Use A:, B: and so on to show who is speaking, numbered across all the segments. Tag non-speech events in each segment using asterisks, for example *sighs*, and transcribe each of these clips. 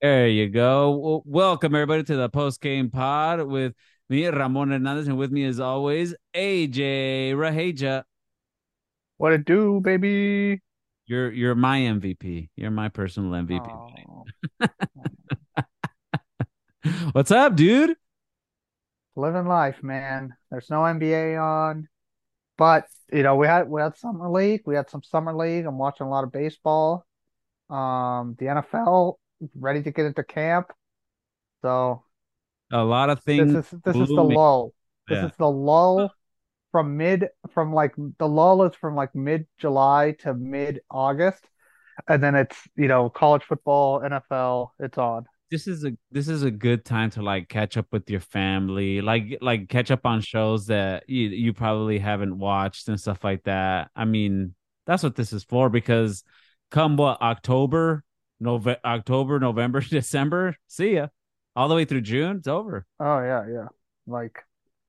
A: There you go. Well, welcome everybody to the post game pod with me, Ramon Hernandez, and with me as always, AJ Raheja.
B: What it do, baby?
A: You're you're my MVP. You're my personal MVP. *laughs* What's up, dude?
B: living life, man. There's no NBA on, but you know we had we had summer league. We had some summer league. I'm watching a lot of baseball. Um, the NFL ready to get into camp. So
A: A lot of things.
B: this is this is the lull. This
A: Yeah.
B: is the lull from mid from like the lull is from like mid July to mid August, and then it's you know college football, NFL. It's on.
A: This is a this is a good time to like catch up with your family, like like catch up on shows that you you probably haven't watched and stuff like that. I mean, that's what this is for because come what October, November, October, November, *laughs* December, see ya. All the way through June, it's over.
B: Oh yeah, yeah. Like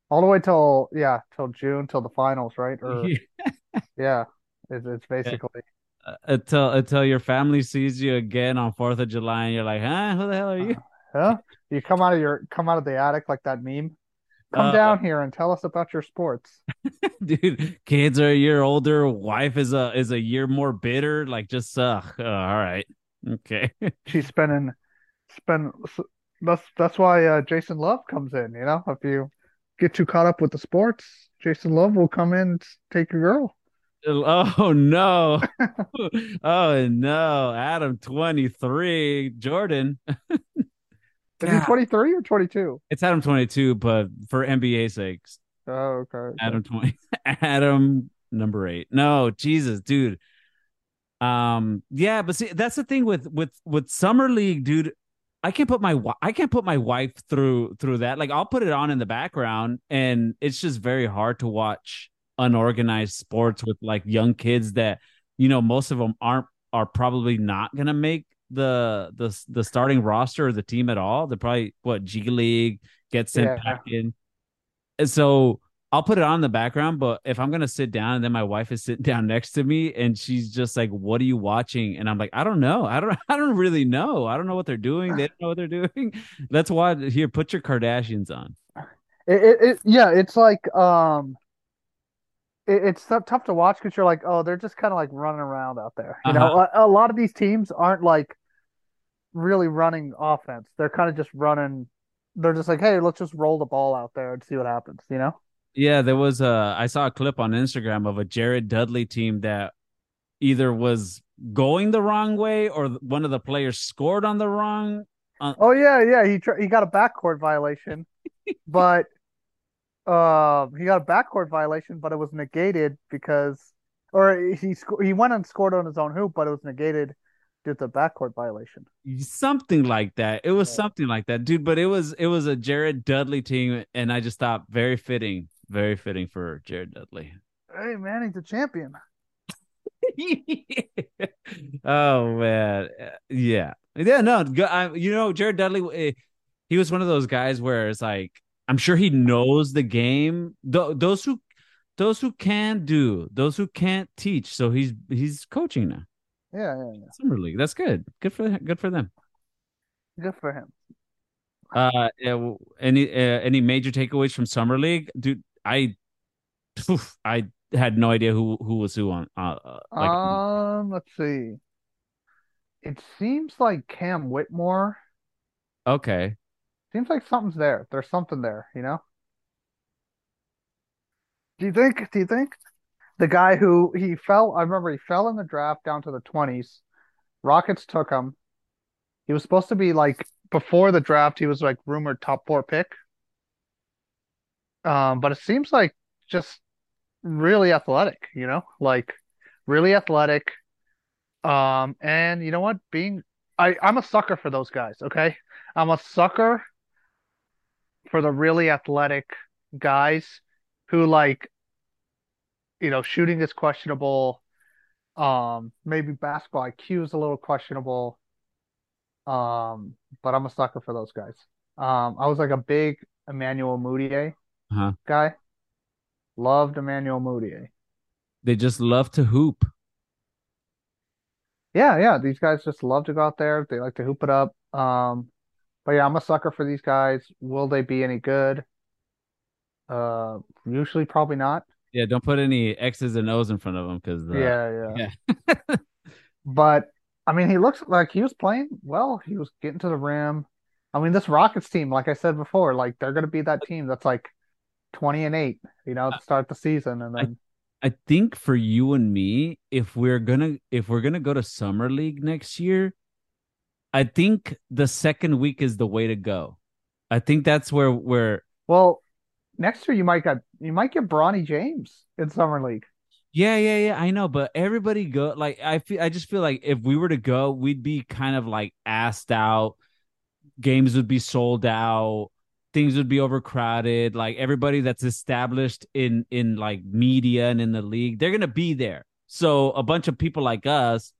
B: all the way till yeah, till June, till the finals, right? Or *laughs* yeah, it's it's basically
A: until until your family sees you again on Fourth of July, and you're like, huh, who the hell are you?
B: uh, huh? You come out of your come out of the attic like that meme. Come
A: Uh,
B: down here and tell us about your sports. *laughs*
A: dude, kids are a year older. Wife is a is a year more bitter. Like, just uh, uh all right, okay. *laughs*
B: She's spending spend that's that's why uh, Jason Luv comes in, you know? If you get too caught up with the sports, Jason Luv will come in and take your girl.
A: Oh no, *laughs* *laughs* oh no, Adam twenty three, Jordan.
B: Is he 23 or 22?
A: it's Adam twenty two, but for NBA sakes,
B: Oh, okay, okay.
A: Adam twenty, Adam number eight. No, Jesus, dude. Um, yeah, but see, that's the thing with with with summer league, dude. I can't put my I can't put my wife through through that. Like I'll put it on in the background, and it's just very hard to watch unorganized sports with like young kids that you know most of them aren't are probably not gonna make the the the starting roster or the team at all. They're probably what G League gets sent back in and so I'll put it on in the background, but if I'm gonna sit down and then my wife is sitting *laughs* down next to me and she's just like, "What are you watching?" and I'm like, "I don't know. I don't. *laughs* I don't really know. I don't know what they're doing. They don't know what they're doing." *laughs* That's why here, put your Kardashians on.
B: It, it, it yeah, it's like um it, it's tough to watch because you're like, oh, they're just kind of like running around out there. You
A: Uh huh.
B: know, a, a lot of these teams aren't like really running offense. They're kind of just running. They're just like, hey, let's just roll the ball out there and see what happens. You know?
A: Yeah, there was a. I saw a clip on Instagram of a Jared Dudley team that either was going the wrong way or one of the players scored on the wrong. Uh,
B: Oh yeah, yeah. He tr he got a backcourt violation, *laughs* but um, he got a backcourt violation, but it was negated because, or he sc he went and scored on his own hoop, but it was negated due to the backcourt violation.
A: something like that. It was
B: Yeah.
A: something like that, dude. But it was it was a Jared Dudley team, and I just thought very fitting, very fitting for Jared Dudley.
B: Hey man, he's a champion. *laughs*
A: oh man, yeah, yeah. No, I, you know, Jared Dudley, eh, he was one of those guys where it's like I'm sure he knows the game. Th- those who those who can do, those who can't teach. So he's he's coaching now.
B: Yeah, yeah, yeah.
A: Summer league. That's good. Good for good for them.
B: Good for him.
A: Uh, any uh, any major takeaways from summer league, dude? I oof, I had no idea who who was who on uh, uh like
B: Um, let's see. It seems like Cam Whitmore.
A: okay
B: Seems like something's there. There's something there, you know? Do you think? Do you think the guy who he fell? I remember he fell in the draft down to the 20s. Rockets took him. He was supposed to be like before the draft, he was like rumored top four pick. Um, but it seems like just really athletic, you know? Like really athletic. Um, and you know what? Being I I'm a sucker for those guys, okay? I'm a sucker for the really athletic guys who like, you know, shooting is questionable. Um, maybe basketball IQ is a little questionable. Um, but I'm a sucker for those guys. Um, I was like a big Emmanuel Mudiay
A: huh
B: guy. Loved Emmanuel Mudiay.
A: they just love to hoop
B: Yeah, yeah. These guys just love to go out there. They like to hoop it up. Um, but yeah, I'm a sucker for these guys. Will they be any good? Uh, usually probably not.
A: Yeah, don't put any X's and O's in front of them because uh,
B: Yeah, yeah.
A: yeah,
B: But I mean, he looks like he was playing well. He was getting to the rim. I mean, this Rockets team, like I said before, like they're going to be that team that's like 20 and 8, you know, to start the season and
A: I
B: then
A: I think for you and me, if we're gonna if we're gonna go to summer league next year, I think the second week is the way to go. I think that's where where
B: well, next year you might get you might get Bronny James in summer league.
A: yeah yeah yeah I know, but everybody go like I feel I just feel like if we were to go, we'd be kind of like asked out. Games would be sold out. Things would be overcrowded. Like everybody that's established in in like media and in the league, they're gonna be there. So a bunch of people like us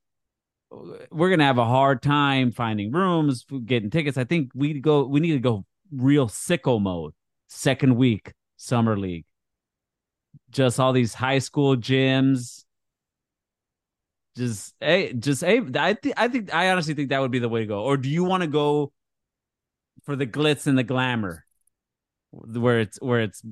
A: we're gonna have a hard time finding rooms, getting tickets. I think we go. We need to go real sicko mode. Second week summer league, just all these high school gyms. Just hey, just hey. I think I think I honestly think that would be the way to go. Or do you want to go for the glitz and the glamour, where it's where it's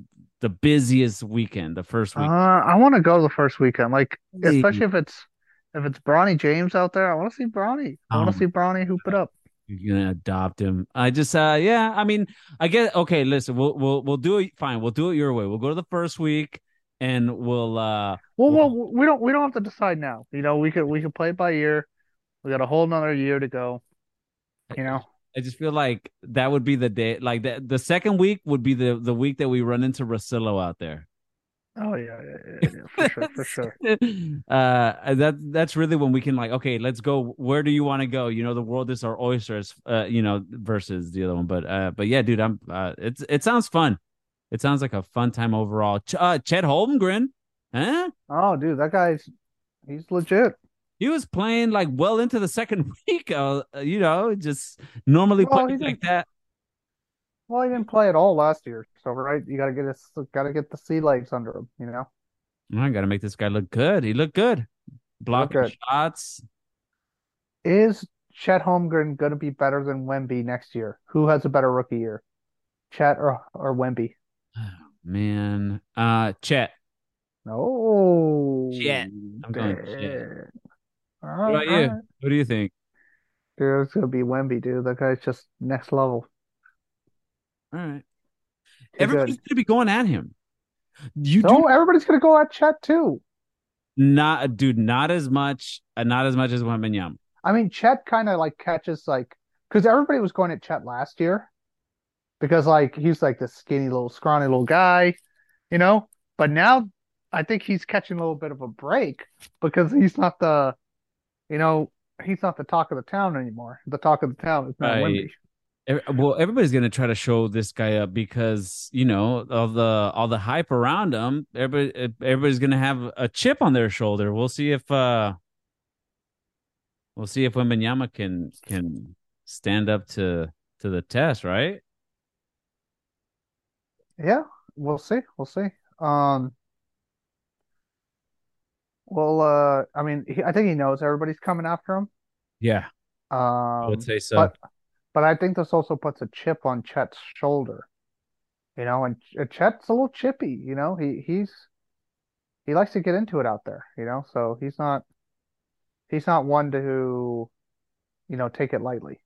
A: the busiest weekend, the first
B: Uh,
A: week?
B: I want to go the first weekend, like especially if it's if it's Bronny James out there. I want to see Bronny. I want to
A: Um,
B: see Bronny hoop it up.
A: You're gonna adopt him. I just uh yeah, I mean, I get okay, listen, we'll we'll we'll do it fine. We'll do it your way. We'll go to the first week and we'll uh
B: Well,
A: we'll,
B: well, we don't we don't have to decide now. You know, we could we could play it by ear. We got a whole another year to go. You know.
A: I just feel like that would be the day like the the second week would be the the week that we run into Rosillo out there.
B: Oh yeah, yeah, yeah, yeah, for sure, for sure. *laughs*
A: uh that that's really when we can like okay let's go where do you want to go you know the world is our oysters uh you know versus the other one but uh but yeah dude i'm uh it's it sounds fun it sounds like a fun time overall Ch- uh chet holmgren huh
B: Oh, dude, that guy's he's legit.
A: He was playing like well into the second *laughs* week uh you know just normally
B: Well,
A: playing like that
B: Well, he didn't play at all last year. So right, you gotta get his gotta get the sea legs under him. You know.
A: i gotta make this guy look good he looked good
B: Look
A: blocking
B: good.
A: shots
B: Is Chet Holmgren gonna be better than Wemby next year? Who has a better rookie year, Chet or or Wemby? *sighs*
A: man uh chet
B: No,
A: Chet. I'm going Chet.
B: Dang. All
A: what about
B: all
A: you
B: right.
A: what do you think
B: Dude, it's gonna be Wemby, dude. That guy's just next level.
A: all right
B: Too
A: everybody's
B: good.
A: going to be going at him. You do
B: No, everybody's gonna go at Chet too.
A: not, dude, not as much, uh, not as much as Wembanyama.
B: I mean, Chet kind of like catches like because everybody was going at Chet last year because like he's like this skinny little scrawny little guy, you know. But now I think he's catching a little bit of a break because he's not the, you know, he's not the talk of the town anymore. The talk of the town is now
A: Right.
B: Wemby.
A: Ev- Well, everybody's going to try to show this guy up because you know all the all the hype around him. Everybody, everybody's going to have a chip on their shoulder. We'll see if uh, we'll see if Wembanyama can can stand up to to the test, right?
B: Yeah, we'll see. We'll see. Um, well, uh, I mean, he, I think he knows everybody's coming after him.
A: Yeah, I would
B: Um,
A: say so.
B: but but I think this also puts a chip on Chet's shoulder, you know, and Ch- Chet's a little chippy, you know. He he's he likes to get into it out there, you know. So he's not he's not one to, you know, take it lightly.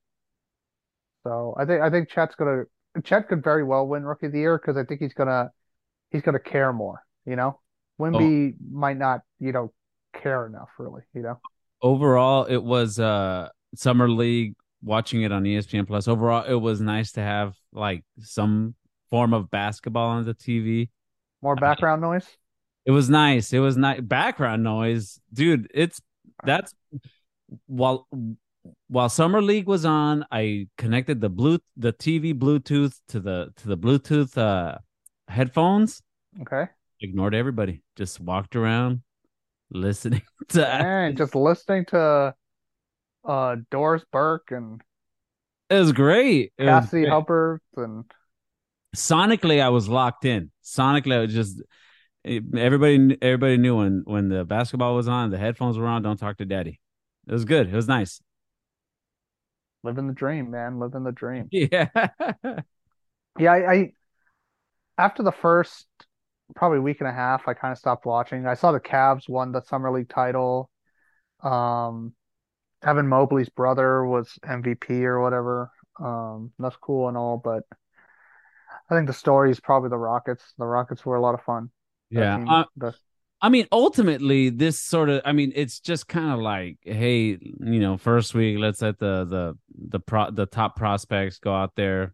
B: So I think I think Chet's gonna Chet could very well win Rookie of the Year because I think he's gonna he's gonna care more, you know.
A: Oh,
B: Wemby might not, you know, care enough really, you know.
A: overall, it was uh summer league. Watching it on ESPN Plus. Overall, it was nice to have like some form of basketball on the TV.
B: More background noise.
A: It was nice. It was nice. Background noise, dude. It's that's while while summer league was on, I connected the blue the TV Bluetooth to the to the Bluetooth uh headphones.
B: Okay.
A: Ignored everybody. Just walked around listening *laughs* to.
B: And just listening to uh Doris Burke and
A: It was great. It
B: Cassie. Hubbarth and
A: Sonically, I was locked in. Sonically, I was just everybody everybody knew when when the basketball was on, the headphones were on. Don't talk to daddy. It was good. It was nice.
B: living the dream, man, living the dream. *laughs*
A: Yeah.
B: Yeah, I, I after the first probably a week and a half, I kind of stopped watching. I saw the Cavs won the summer league title. Um, Evan Mobley's brother was MVP or whatever. Um, that's cool and all, but I think the story is probably the Rockets. The Rockets were a lot of fun.
A: Yeah.
B: team,
A: Uh,
B: the
A: I mean, ultimately, this sort of, I mean, it's just kind of like, hey, you know, first week, let's let the the the pro the top prospects go out there,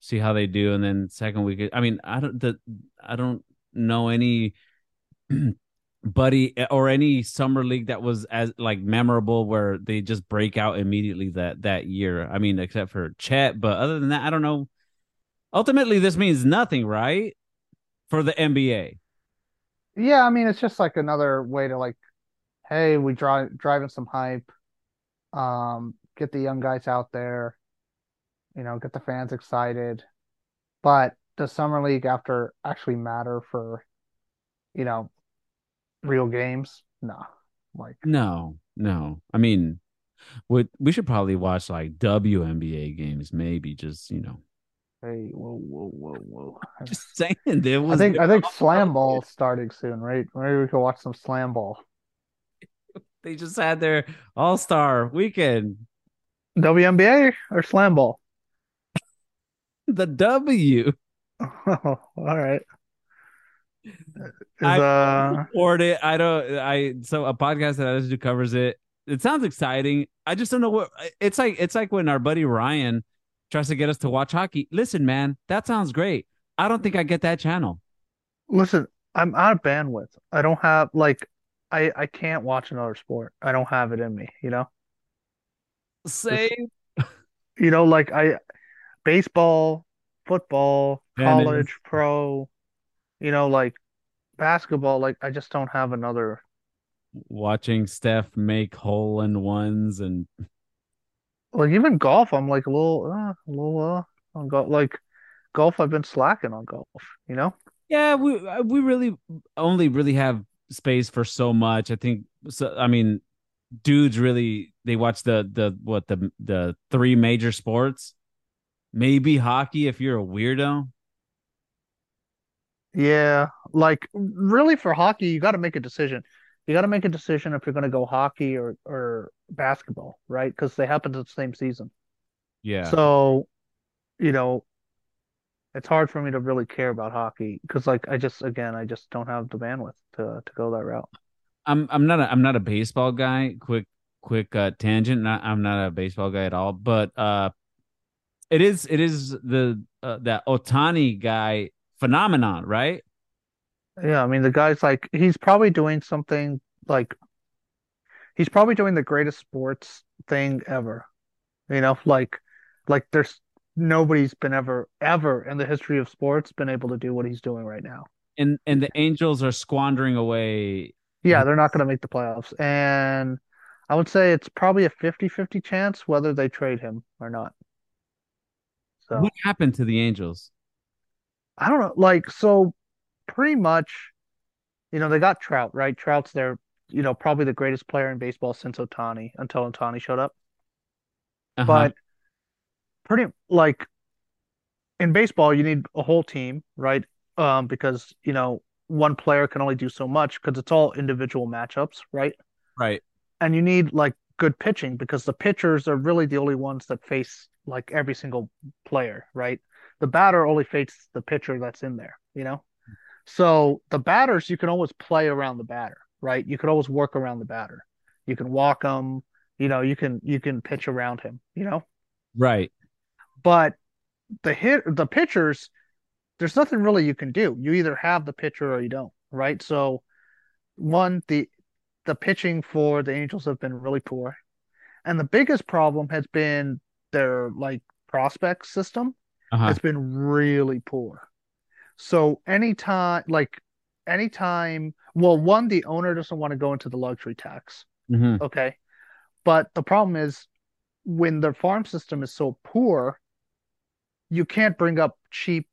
A: see how they do, and then second week, I mean, I don't the I don't know any *clears throat* buddy or any summer league that was as like memorable where they just break out immediately that that year. I mean, except for Chet, but other than that, I don't know. Ultimately, this means nothing, right? For the NBA.
B: yeah, I mean, it's just like another way to like, hey, we drive driving some hype, um, get the young guys out there, you know, get the fans excited. But does summer league after actually matter for, you know, real games? No. Like,
A: No, no. I mean, we we should probably watch like WNBA games, maybe just you know.
B: hey, whoa, whoa, whoa, whoa. *laughs*
A: Just saying, it
B: I think I think slam ball starting soon, right? Maybe we could watch some slam ball. *laughs*
A: They just had their All Star weekend.
B: WNBA or slam ball?
A: The W.
B: Oh, *laughs* all right. Is
A: I
B: uh
A: record it. I don't. I so a podcast that I listen to covers it. It sounds exciting. I just don't know what it's like. It's like when our buddy Ryan tries to get us to watch hockey. Listen, man, that sounds great. I don't think I get that channel.
B: listen, I'm out of bandwidth. I don't have like I I can't watch another sport. I don't have it in me, you know?
A: Say
B: You know, like I baseball, football, college, pro, you know, like basketball, like I just don't have another
A: watching Steph make hole in ones and
B: like even golf, I'm like a little uh, a little uh on golf like golf I've been slacking on golf, you know?
A: yeah, we we really only really have space for so much. I think. So I mean, dudes really they watch the the what the the three major sports. Maybe hockey if you're a weirdo.
B: Yeah, like really for hockey, you got to make a decision. You got to make a decision if you're going to go hockey or or basketball, right? Because they happen to the same season.
A: Yeah.
B: So, you know, it's hard for me to really care about hockey because, like, I just again, I just don't have the bandwidth to to go that route.
A: I'm I'm not a I'm not a baseball guy. Quick quick uh, tangent. Not, I'm not a baseball guy at all. But uh, it is it is the uh, that Ohtani guy phenomenon, right?
B: Yeah, I mean, the guy's like he's probably doing something like he's probably doing the greatest sports thing ever. You know, like like there's nobody's been ever ever in the history of sports been able to do what he's doing right now.
A: And and the Angels are squandering away.
B: Yeah, they're not going to make the playoffs. And I would say it's probably a fifty-fifty chance whether they trade him or not. So
A: What happened to the Angels?
B: I don't know. Like, so pretty much, you know, they got Trout, right? Trout's their, you know, probably the greatest player in baseball since Ohtani until Ohtani showed up.
A: Uh-huh.
B: But pretty like in baseball, you need a whole team, right? Um, because, you know, one player can only do so much because it's all individual matchups, right?
A: right.
B: And you need like good pitching because the pitchers are really the only ones that face like every single player, right? The batter only faces the pitcher that's in there, you know? So the batters, you can always play around the batter, right? You could always work around the batter. You can walk him, you know, you can you can pitch around him, you know?
A: Right.
B: But the hit the pitchers, there's nothing really you can do. You either have the pitcher or you don't, right? So one, the the pitching for the Angels have been really poor. And the biggest problem has been their like prospect system
A: Uh-huh.
B: has been really poor. So anytime like anytime well one the owner doesn't want to go into the luxury tax,
A: Mhm.
B: okay? But the problem is when their farm system is so poor, you can't bring up cheap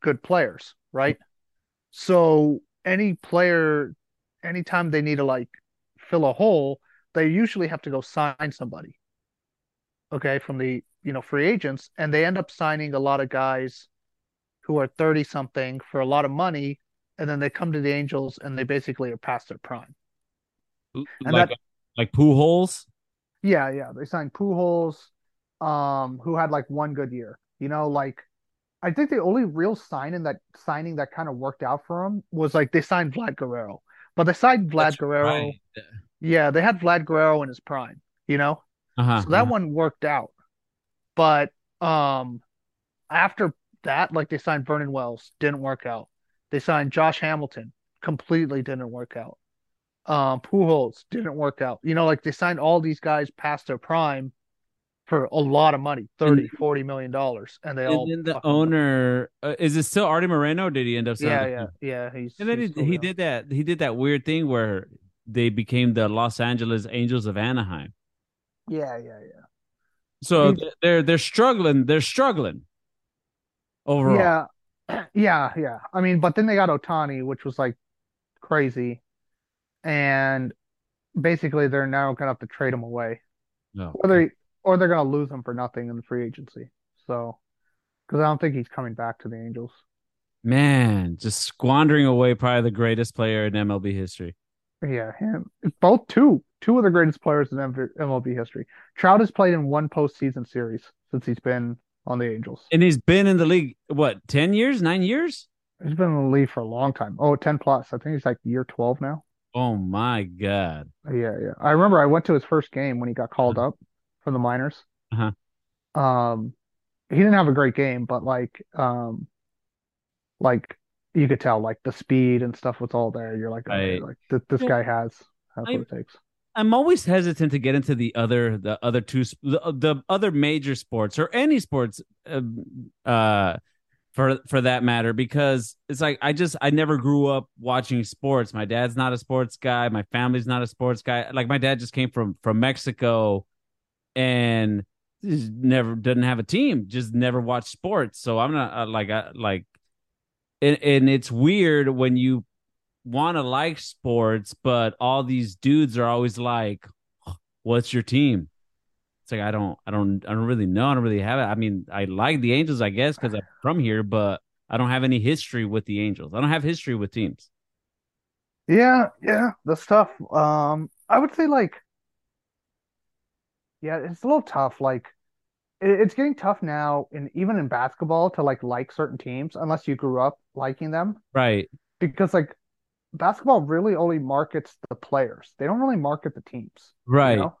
B: good players, right? So any player anytime they need to like fill a hole, they usually have to go sign somebody. Okay, from the, you know, free agents, and they end up signing a lot of guys who are 30 something for a lot of money, and then they come to the Angels and they basically are past their prime. And
A: like
B: that,
A: like Pujols.
B: yeah, yeah, they signed Pujols, um, who had like one good year. You know, like I think the only real sign in that signing that kind of worked out for him was like they signed Vlad Guerrero, but they signed Vlad
A: That's
B: Guerrero.
A: right.
B: Yeah, they had Vlad Guerrero in his prime, you know,
A: Uh-huh.
B: so that
A: uh-huh.
B: one worked out. But um, after that, like they signed Vernon Wells, didn't work out. They signed Josh Hamilton, completely didn't work out. Um, Pujols didn't work out. You know, like they signed all these guys past their prime for a lot of money,
A: And
B: 30, 40 million dollars, and they
A: and
B: all
A: then the owner uh, is it still Arte Moreno? Did he end up
B: yeah, yeah, yeah. He's
A: And then
B: he's
A: he, he did that. He did that weird thing where they became the Los Angeles Angels of Anaheim.
B: Yeah, yeah,
A: So
B: yeah.
A: th- they're they're struggling. They're struggling overall.
B: Yeah, *clears throat* yeah, yeah. I mean, but then they got Ohtani, which was like crazy, and basically they're now gonna have to trade him away,
A: No.
B: or they or they're gonna lose him for nothing in the free agency. So, because I don't think he's coming back to the Angels.
A: Man, just squandering away probably the greatest player in MLB history.
B: Yeah, him. Both two, two of the greatest players in MLB history. Trout has played in one postseason series since he's been on the Angels.
A: And he's been in the league what, 10 years, 9 years?
B: He's been in the league for a long time. Oh, 10 plus. I think he's like year 12 now.
A: Oh my god.
B: Yeah, yeah. I remember I went to his first game when he got called up from the minors.
A: Uh-huh.
B: Um, he didn't have a great game, but like, um, like you could tell, like the speed and stuff was all there. You're like, okay,
A: Right.
B: like th this
A: Yeah,
B: guy has has what
A: I'm
B: it takes.
A: I'm always hesitant to get into the other the other two the, the other major sports or any sports um, uh for for that matter because it's like I just I never grew up watching sports. My dad's not a sports guy, my family's not a sports guy. Like my dad just came from from Mexico and just never didn't have a team, just never watched sports. So I'm not uh, like I like and, and it's weird when you want to like sports, but all these dudes are always like, "What's your team?" It's like I don't, I don't, I don't really know. I don't really have it. I mean, I like the Angels, I guess, because I'm from here, but I don't have any history with the Angels. I don't have history with teams.
B: Yeah, yeah, that's tough. Um, I would say like, yeah, it's a little tough. Like, it's getting tough now, and even in basketball, to like like certain teams unless you grew up liking them,
A: Right,
B: because like basketball really only markets the players. They don't really market the teams, you
A: right.
B: know?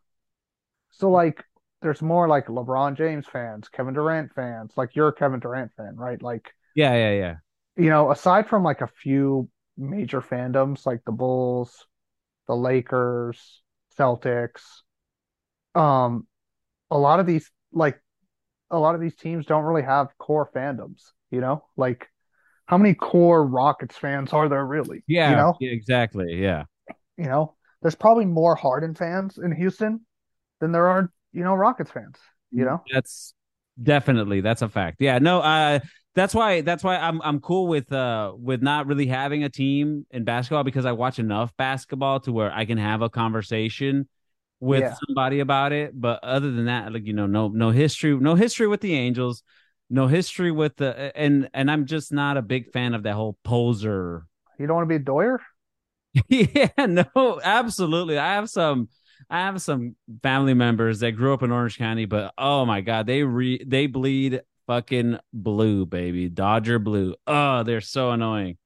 B: So like, there's more like LeBron James fans, Kevin Durant fans. Like, you're a Kevin Durant fan, right? Like,
A: Yeah, yeah, yeah.
B: you know, aside from like a few major fandoms like the Bulls, the Lakers, Celtics, um, a lot of these like a lot of these teams don't really have core fandoms, you know? Like how many core Rockets fans are there really?
A: Yeah.
B: You know?
A: yeah, exactly. Yeah.
B: You know, there's probably more Harden fans in Houston than there are, you know, Rockets fans, you know?
A: That's definitely that's a fact. Yeah, no, uh that's why that's why I'm I'm cool with uh with not really having a team in basketball because I watch enough basketball to where I can have a conversation with
B: Yeah.
A: somebody about it. But other than that, like you know, no no history, no history with the Angels, no history with the and and I'm just not a big fan of that whole poser.
B: You don't want to be a doyer? *laughs*
A: yeah, no, absolutely. I have some I have some family members that grew up in Orange County, but oh my god, they re they bleed fucking blue, baby. Dodger blue. Oh, they're so annoying.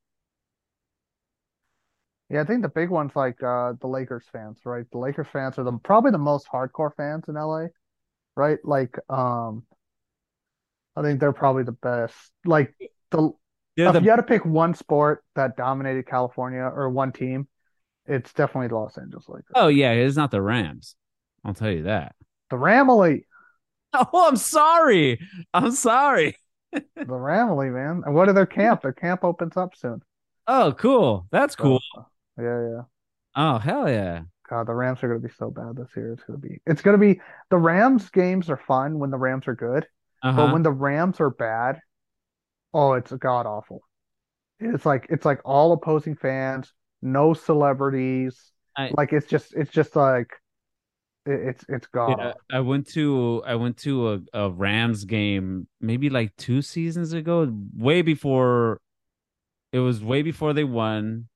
B: Yeah, I think the big ones like uh the Lakers fans, right? The Lakers fans are the probably the most hardcore fans in LA, right? Like um I think they're probably the best. Like the
A: They're
B: if
A: the
B: you had to pick one sport that dominated California or one team, it's definitely the Los Angeles Lakers.
A: Oh yeah, it's not the Rams. I'll tell you that.
B: The Ramley, *laughs*
A: Oh, I'm sorry. I'm sorry.
B: the Ramley, man. And what are their camp? Their camp opens up soon.
A: Oh, cool. That's cool.
B: So, yeah, yeah.
A: Oh, hell yeah.
B: God, the Rams are gonna be so bad this year. It's gonna be it's gonna be the Rams games are fun when the Rams are good, but
A: Uh-huh.
B: when the Rams are bad, oh, it's god awful. It's like it's like all opposing fans, no celebrities.
A: I
B: Like it's just it's just like It, it's it's god
A: Yeah. I went to I went to a, a Rams game maybe like two seasons ago, way before it was way before they won.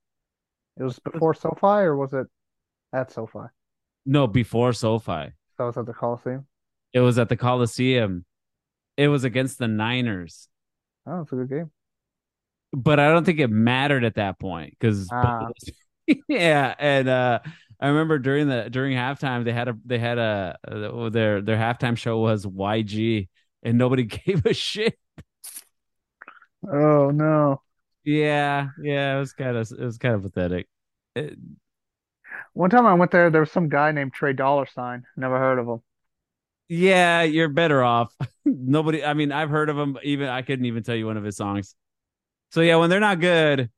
B: It was before SoFi or was it at SoFi?
A: No, before SoFi.
B: That was at the Coliseum.
A: It was at the Coliseum. It was against the Niners.
B: Oh, it's a good game.
A: But I don't think it mattered at that point because
B: Ah, *laughs*
A: yeah, and uh I remember during the during halftime they had a they had a uh, their their halftime show was YG and nobody *laughs* gave a shit.
B: oh no.
A: Yeah, yeah, it was kind of it was kind of pathetic. It-
B: One time I went there, there was some guy named Trey Dollar Sign. Never heard of him.
A: yeah, you're better off. *laughs* Nobody, I mean, I've heard of him. Even I couldn't even tell you one of his songs. So yeah, when they're not good,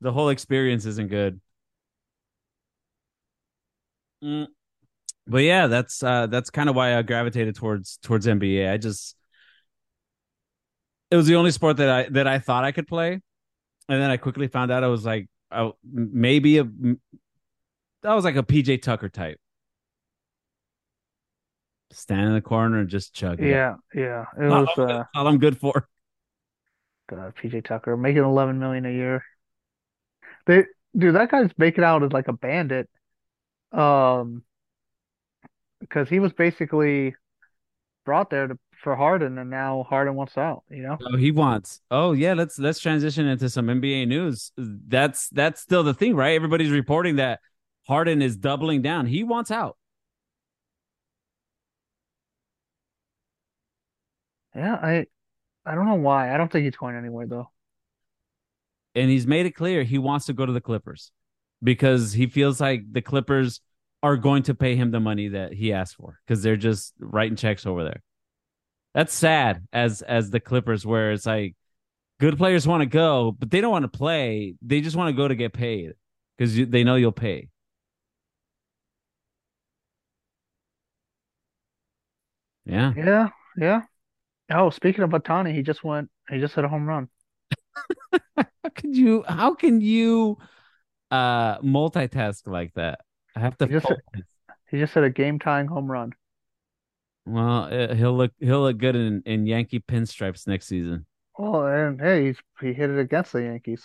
A: the whole experience isn't good. Mm. But yeah, that's uh that's kind of why I gravitated towards towards NBA. I just it was the only sport that I that I thought I could play, and then I quickly found out I was like, I, maybe a I was like a PJ Tucker type. stand in the corner and just chug it.
B: Yeah, yeah. It
A: All
B: was
A: I'm,
B: uh
A: all I'm good for.
B: God, PJ Tucker making 11 million a year. They dude, that guy's making out as like a bandit. Um, because he was basically brought there to for Harden, and now Harden wants out. You know?
A: Oh, he wants. Oh yeah, let's let's transition into some NBA news. That's that's still the thing, right? Everybody's reporting that Harden is doubling down. He wants out.
B: Yeah, I I don't know why. I don't think he's going anywhere though.
A: and he's made it clear he wants to go to the Clippers because he feels like the Clippers are going to pay him the money that he asked for because they're just writing checks over there. That's sad as as the Clippers where it's like good players want to go, but they don't want to play. They just want to go to get paid because they know you'll pay. Yeah.
B: Yeah, yeah. Oh, speaking of Batani, he just went. He just hit a home run. *laughs*
A: How could you how can you uh multitask like that? I have to
B: He just hit, he just hit a game tying home run.
A: Well, uh, he'll look he'll look good in in Yankee pinstripes next season.
B: Oh, and hey, he's he hit it against the Yankees.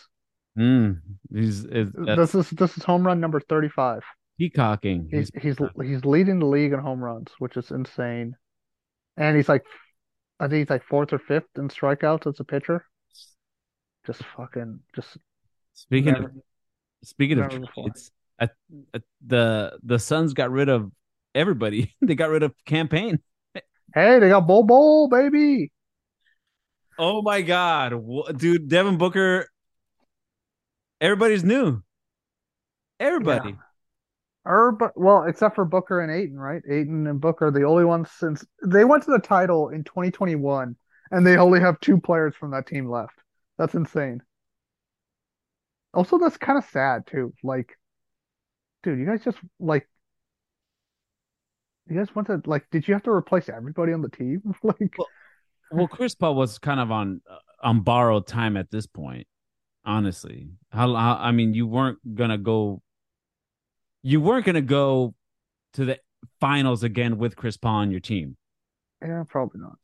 A: Mm, he's is
B: This is this is home run number 35.
A: peacocking.
B: He's
A: He's
B: he's
A: peacocking.
B: he's leading the league in home runs, which is insane. And he's like, I think he's like fourth or fifth in strikeouts as a pitcher. Just fucking, just
A: speaking of speaking of
B: never
A: trades, I, I, the the Suns got rid of everybody. *laughs* they got rid of Cam Payne.
B: Hey, they got Bol Bol, baby.
A: Oh my god, dude! Devin Booker. Everybody's new.
B: Yeah.
A: Everybody.
B: But well, except for Booker and Ayton, right? Ayton and Booker are the only ones since they went to the title in 2021, and they only have two players from that team left. That's insane. Also, that's kind of sad too. Like, dude, you guys just like you guys went to like, did you have to replace everybody on the team? *laughs* Like,
A: Well, well, Chris Paul was kind of on uh, on borrowed time at this point. Honestly, how, how I mean, you weren't gonna go. You weren't gonna go to the finals again with Chris Paul on your team.
B: yeah, probably not.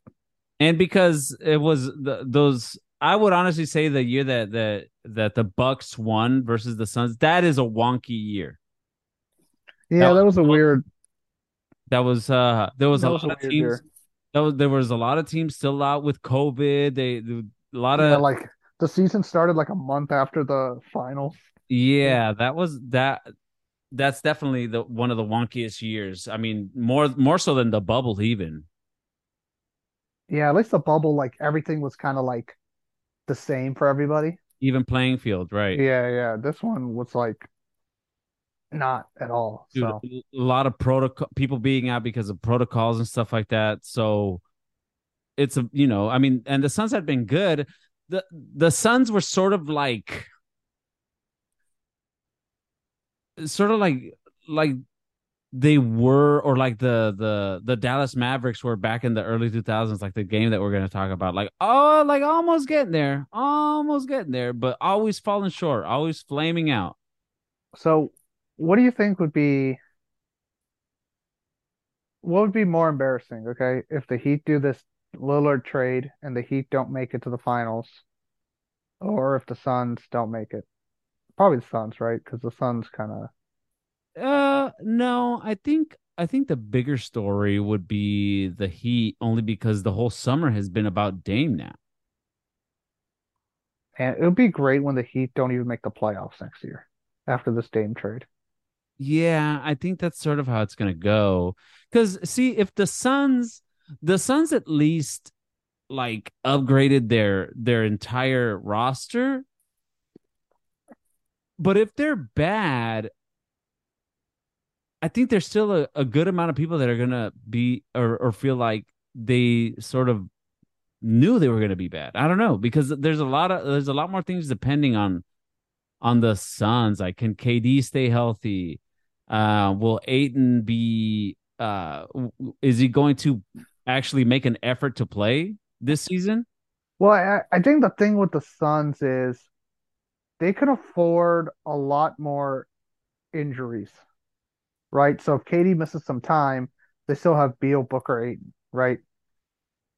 A: and because it was the, those i would honestly say the year that that that the bucks won versus the suns that is a wonky year
B: Yeah,
A: that
B: that
A: was,
B: was a weird.
A: That was uh there was
B: That
A: a
B: was
A: lot of teams
B: year.
A: that was, there was a lot of teams still out with covid they, they a lot
B: Yeah,
A: of
B: like the season started like a month after the finals.
A: yeah that was that that's definitely the one of the wonkiest years i mean more more so than the bubble even
B: Yeah, at least the bubble, like everything was kind of like the same for everybody.
A: even playing field right
B: Yeah, yeah. This one was like not at all.
A: dude,
B: So
A: a lot of protocol people being out because of protocols and stuff like that. So it's a you know, I mean, and the Suns had been good. The the Suns were sort of like sort of like like they were or like the the the Dallas Mavericks were back in the early 2000s like the game that we're going to talk about like oh like almost getting there almost getting there but always falling short always flaming out
B: so what do you think would be what would be more embarrassing, okay, if the Heat do this Lillard trade and the Heat don't make it to the finals, or if the Suns don't make it? Probably the Suns, right? Because the Suns kind of.
A: Uh, no, I think I think the bigger story would be the Heat, only because the whole summer has been about Dame now.
B: And it would be great when the Heat don't even make the playoffs next year after this Dame trade.
A: Yeah, I think that's sort of how it's gonna go. Because see, if the Suns, the Suns at least like upgraded their their entire roster, but if they're bad, I think there's still a, a good amount of people that are gonna be or or feel like they sort of knew they were gonna be bad. I don't know because there's a lot of there's a lot more things depending on on the Suns. Like, can KD stay healthy? Uh, will Ayton be? Uh, is he going to actually make an effort to play this season?
B: Well, I, I think the thing with the Suns is they can afford a lot more injuries, right? So if KD misses some time, they still have Beal, Booker, Ayton, right?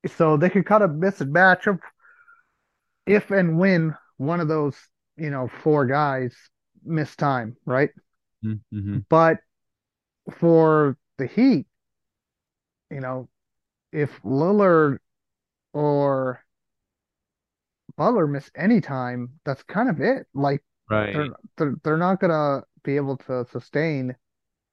B: So they could kind of miss a match of if and when one of those, you know, four guys miss time, right?
A: Mm-hmm.
B: But for the Heat, you know, if Lillard or Butler miss any time, that's kind of it. Like they're they're, they're not gonna be able to sustain,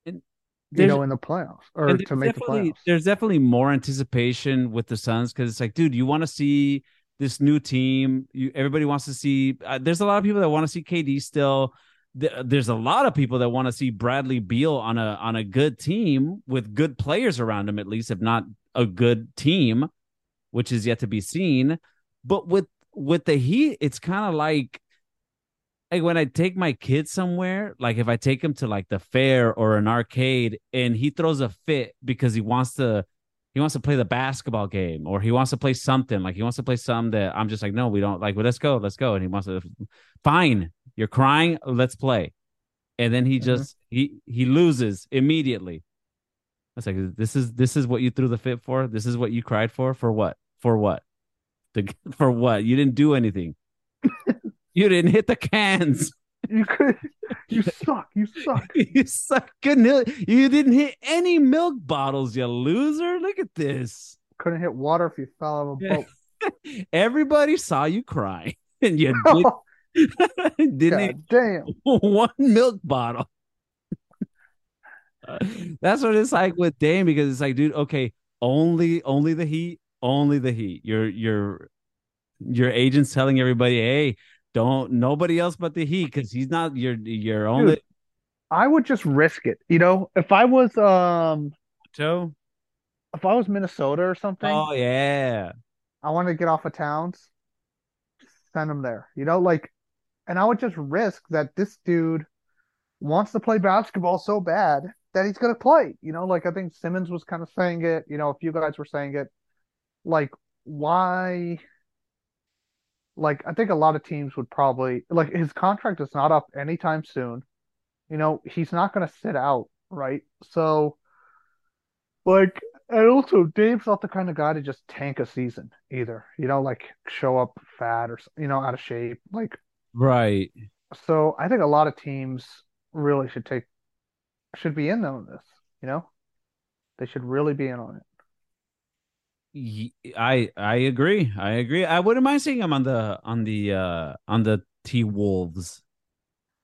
A: And
B: you know, in the playoffs or to make the playoffs.
A: there's definitely more anticipation with the Suns because it's like, dude, you want to see this new team. You everybody wants to see. Uh, there's a lot of people that want to see KD still. Th- There's a lot of people that want to see Bradley Beal on a on a good team with good players around him, at least if not a good team, which is yet to be seen. But with with the Heat, it's kind of like like when I take my kid somewhere, like if I take him to like the fair or an arcade and he throws a fit because he wants to he wants to play the basketball game or he wants to play something like he wants to play something that I'm just like no we don't like well, let's go let's go and he wants to fine you're crying let's play and then he
B: hmm
A: just he he loses immediately it's like this is this is what you threw the fit for this is what you cried for for what for what the, *laughs* for what you didn't do anything *laughs* you didn't hit the cans
B: You could, you *laughs* suck, you suck.
A: you suck. Good. You didn't hit any milk bottles, you loser. Look at this.
B: Couldn't hit water if you fell out of a boat.
A: Everybody saw you cry, and you did, *laughs* didn't
B: God damn. *laughs*
A: one milk bottle. Uh, *laughs* That's what it's like with Dame because it's like, dude, okay, only only the heat, only the heat. Your your your agent's telling everybody, hey, don't nobody else but the heat because he's not your your
B: Dude,
A: only
B: I would just risk it. You know, if I was um
A: toe.
B: if I was Minnesota or something,
A: Oh yeah,
B: I want to get off of Towns, send him there. You know, like and I would just risk that this dude wants to play basketball so bad that he's gonna play. You know, like I think Simmons was kind of saying it, you know, a few guys were saying it. Like, why like I think a lot of teams would probably like his contract is not up anytime soon. You know, he's not gonna sit out, right? So like and also Dame's not the kind of guy to just tank a season either. You know, like show up fat or you know, out of shape. Like
A: right.
B: so I think a lot of teams really should take should be in on this, you know? They should really be in on it.
A: I I agree. I agree. I wouldn't mind seeing him on the on the uh on the T Wolves.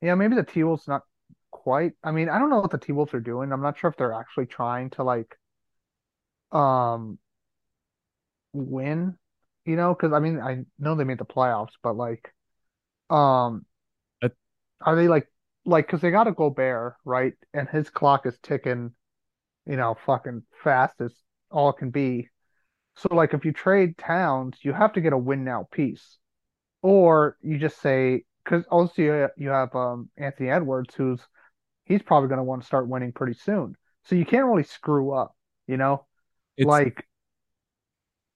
B: Yeah, maybe the T-Wolves not quite. I mean, I don't know what the T-Wolves are doing. I'm not sure if they're actually trying to like um win, you know, because I mean, I know they made the playoffs, but like um are they like like because they got to Gobert, right? And his clock is ticking, you know, fucking fast as all can be. So like if you trade Towns, you have to get a win now piece. Or you just say, because also you, you have um, Anthony Edwards, who's he's probably going to want to start winning pretty soon. So you can't really screw up, you know?
A: It's
B: Like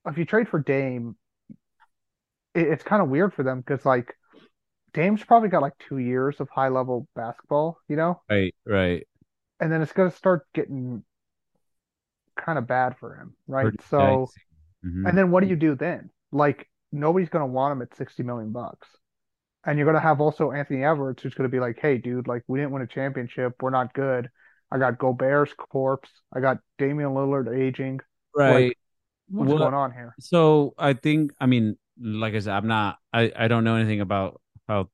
B: if you trade for Dame, it, it's kind of weird for them because like Dame's probably got like two years of high level basketball, you know?
A: right, right.
B: And then it's going to start getting kind of bad for him, right?
A: Pretty
B: So.
A: Mhm.
B: and then what do you do then? Like nobody's gonna want him at 60 million bucks. And you're gonna have also Anthony Edwards who's gonna be like, hey, dude, like we didn't win a championship. We're not good. I got Gobert's corpse. I got Damian Lillard aging. Like,
A: Right.
B: what's
A: Well,
B: going on here?
A: so I think I mean, like I said, I'm not I, I don't know anything about how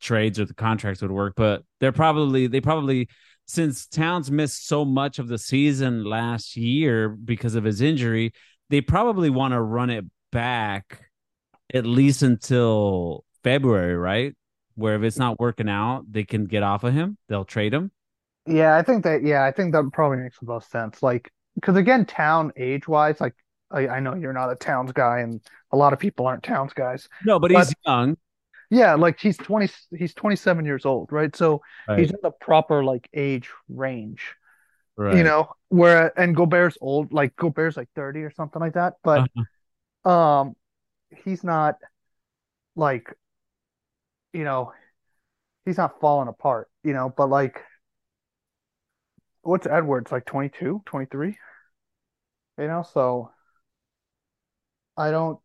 A: trades or the contracts would work, but they're probably they probably since Towns missed so much of the season last year because of his injury, they probably want to run it back at least until February, right? Where if it's not working out, they can get off of him. They'll trade him.
B: Yeah, I think that. Yeah, I think that probably makes the most sense. Like, because again, Town age wise, like I, I know you're not a Towns guy, and a lot of people aren't Towns guys.
A: No, but
B: But
A: he's young.
B: Yeah, like he's 20, he's 27 years old, right? So he's in the proper like age range, you know. Where and Gobert's old, like Gobert's like 30 or something like that. But
A: Uh-huh.
B: um, he's not like, you know, he's not falling apart, you know. But like, what's Edwards like 22, 23? You know, so I don't,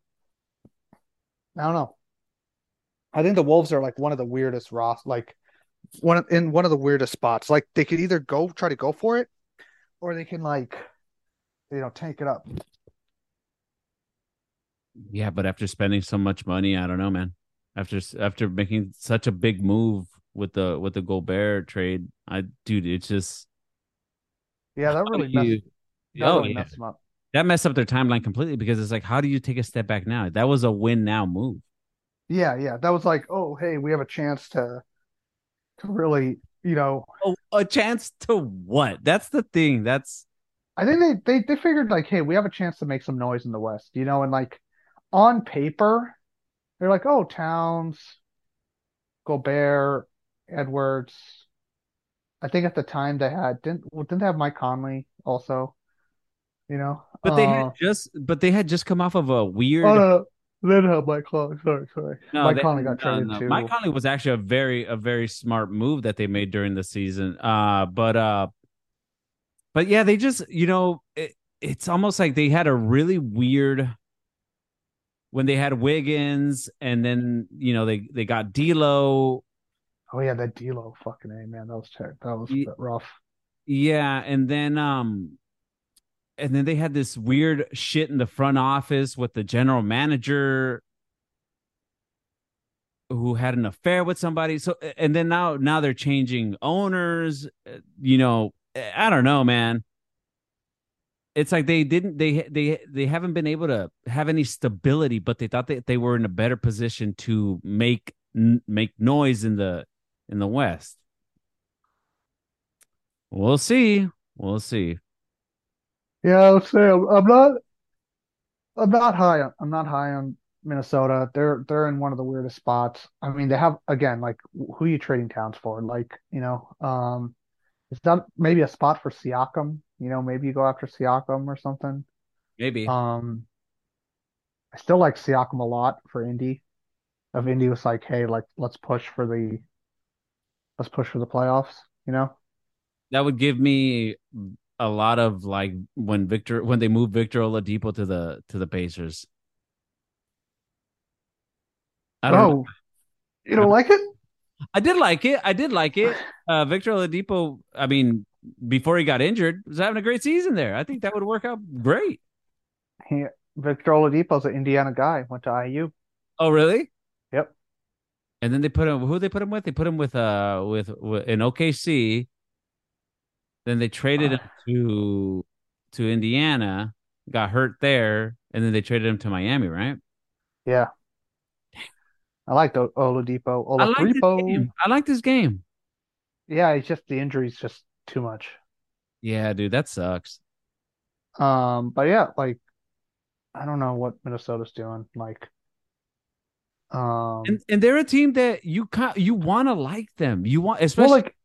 B: I don't know. I think the Wolves are like one of the weirdest Ross, like one of- in one of the weirdest spots. Like they could either go try to go for it, or they can like, you know, tank it up.
A: Yeah, but after spending so much money, I don't know, man. After after making such a big move with the with the Gobert trade, I dude, it's just
B: Yeah, that really messed
A: you?
B: that
A: Oh
B: really
A: yeah,
B: messed them up.
A: that messed up their timeline completely because it's like, how do you take a step back now? That was a win now move.
B: Yeah, yeah, that was like, oh, hey, we have a chance to to really, you know,
A: Oh, a chance to what? That's the thing. That's
B: I think they they they figured like, hey, we have a chance to make some noise in the West, you know, and like on paper, they're like, oh, Towns, Gobert, Edwards. I think at the time they had didn't well, didn't they have Mike Conley also, you know.
A: but they had
B: Uh,
A: just but they had just come off of a
B: oh
A: weird.
B: no, no, they didn't Mike Conley. Sorry, sorry.
A: No,
B: Mike
A: they
B: Conley got traded
A: no.
B: to.
A: Mike Conley was actually a very a very smart move that they made during the season. Uh, but uh, but yeah, they just you know it, it's almost like they had a really weird when they had Wiggins and then you know they they got D'Lo.
B: Oh yeah, that D'Lo fucking A man, that was ter that was
A: Ye-
B: rough.
A: Yeah, and then um and then they had this weird shit in the front office with the general manager who had an affair with somebody. So and then now now they're changing owners. Uh, You know, I don't know, man. It's like they didn't they they they haven't been able to have any stability, but they thought that they were in a better position to make make noise in the in the West. We'll see. We'll see.
B: Yeah, I would say I'm, I'm not I'm not high on I'm not high on Minnesota. They're they're in one of the weirdest spots. I mean, they have again like who are you trading Towns for? Like, you know, um is that maybe a spot for Siakam? You know, maybe you go after Siakam or something.
A: Maybe.
B: Um I still like Siakam a lot for Indy. If Indy was like, hey, like let's push for the let's push for the playoffs, you know?
A: that would give me a lot of like when Victor when they moved Victor Oladipo to the to the Pacers. I don't know.
B: Oh, you don't like it?
A: I did like it. I did like it. Uh Victor Oladipo, I mean, before he got injured, was having a great season there. I think that would work out great.
B: He, Victor Oladipo's an Indiana guy, went to IU.
A: Oh, really?
B: Yep.
A: And then they put him who they put him with? They put him with uh with, with in OKC. Then they traded him to to Indiana, got hurt there, and then they traded him to Miami, right?
B: Yeah. I liked O- Oladipo.
A: I like this
B: Oladipo.
A: game. I like this game.
B: Yeah, it's just the injury's just too much.
A: Yeah, dude, that sucks.
B: Um, but yeah, like I don't know what Minnesota's doing. Like, um,
A: And and they're a team that you ca you want to like them. You want
B: well,
A: especially
B: like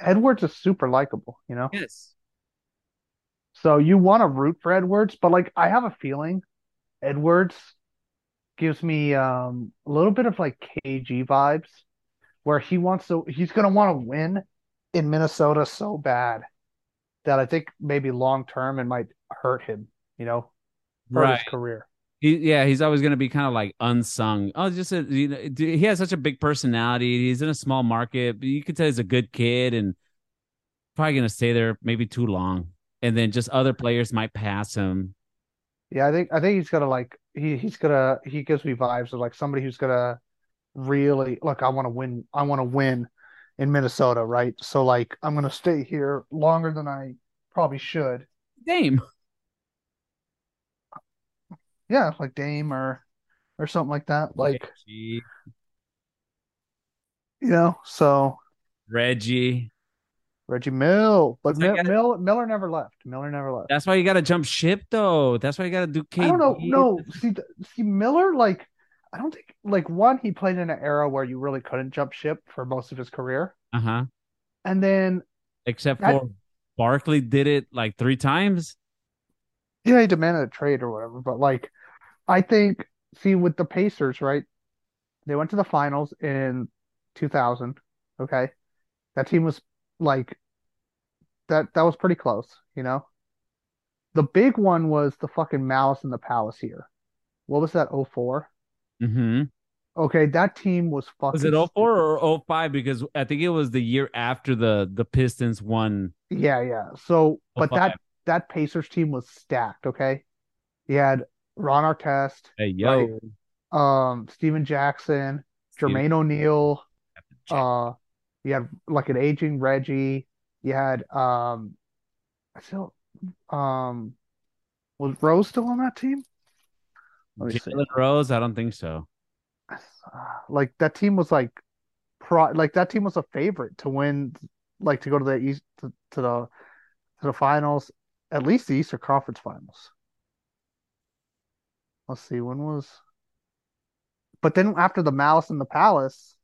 B: Edwards is super likable, you know?
A: yes.
B: So you want to root for Edwards, but like I have a feeling Edwards gives me um a little bit of like KG vibes where he wants to he's gonna want to win in Minnesota so bad. that I think maybe long term it might hurt him, you know, for
A: Right.
B: his career.
A: He, yeah, he's always going to be kind of like unsung. Oh, just a, you know, he has such a big personality. He's in a small market, but you can tell he's a good kid and probably going to stay there maybe too long. And then just other players might pass him.
B: Yeah, I think I think he's gonna like he he's gonna he gives me vibes of like somebody who's gonna really look, I want to win I want to win in Minnesota, right? So like I'm gonna stay here longer than I probably should.
A: Dame.
B: Yeah, like Dame or or something like that. Like,
A: Reggie.
B: you know, so
A: Reggie.
B: Reggie Mill, but Mill, Mill Miller never left. Miller never left.
A: That's why you got to jump ship, though. That's why you got to do KD.
B: I don't know. No, see, see, Miller, like, I don't think, like, one, he played in an era where you really couldn't jump ship for most of his career,
A: Uh huh.
B: and then
A: Except
B: that,
A: for Barkley did it like three times.
B: yeah, he demanded a trade or whatever. But like, I think, see, with the Pacers, right? They went to the finals in 2000. Okay, that team was like that. That was pretty close, you know. The big one was the fucking Malice in the Palace here. What was that? '04.
A: Mm-hmm.
B: Okay, that team was fucking.
A: Was it
B: fucking
A: 04
B: stupid.
A: or 05? Because I think it was the year after the the Pistons won
B: Yeah, yeah. So, but
A: 05.
B: that that Pacers team was stacked, okay? You had Ron Artest,
A: Hey,
B: right? Um, Stephen Jackson, Jermaine O'Neal, uh, you had like an aging Reggie. You had um I still um was Rose still on that team?
A: Jalen Rose. I don't think so.
B: Uh, *sighs* Like that team was like pro like that team was a favorite to win like to go to the East to, to the to the finals, at least the Eastern Conference Finals. Let's see, when was but then after the Malice in the Palace,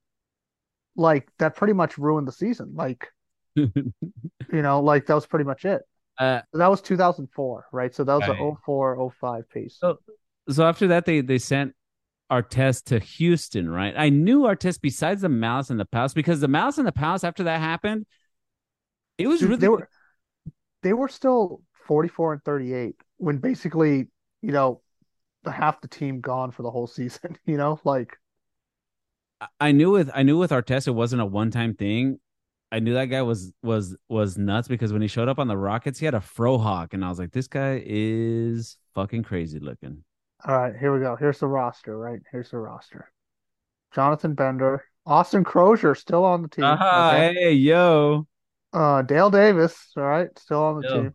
B: like that pretty much ruined the season. Like, *laughs* you know, like that was pretty much it.
A: uh,
B: So that was 2004, right? So that was the
A: right.
B: 04, 05 piece.
A: So, so after that, they they sent Artest to Houston, right? I knew Artest besides the Malice in the Palace because the Malice in the Palace after that happened, it was really
B: they were they were still 44 and 38 when basically, you know, half the team gone for the whole season, *laughs* you know? Like
A: I knew with I knew with Artest it wasn't a one time thing. I knew that guy was was was nuts because when he showed up on the Rockets, he had a frohawk, and I was like, this guy is fucking crazy looking.
B: All right, here we go. Here's the roster, right? Here's the roster. Jonathan Bender, Austin Croshere still on the team.
A: Ah,
B: Okay.
A: hey, yo,
B: Uh, Dale Davis, all right, still on the
A: yo,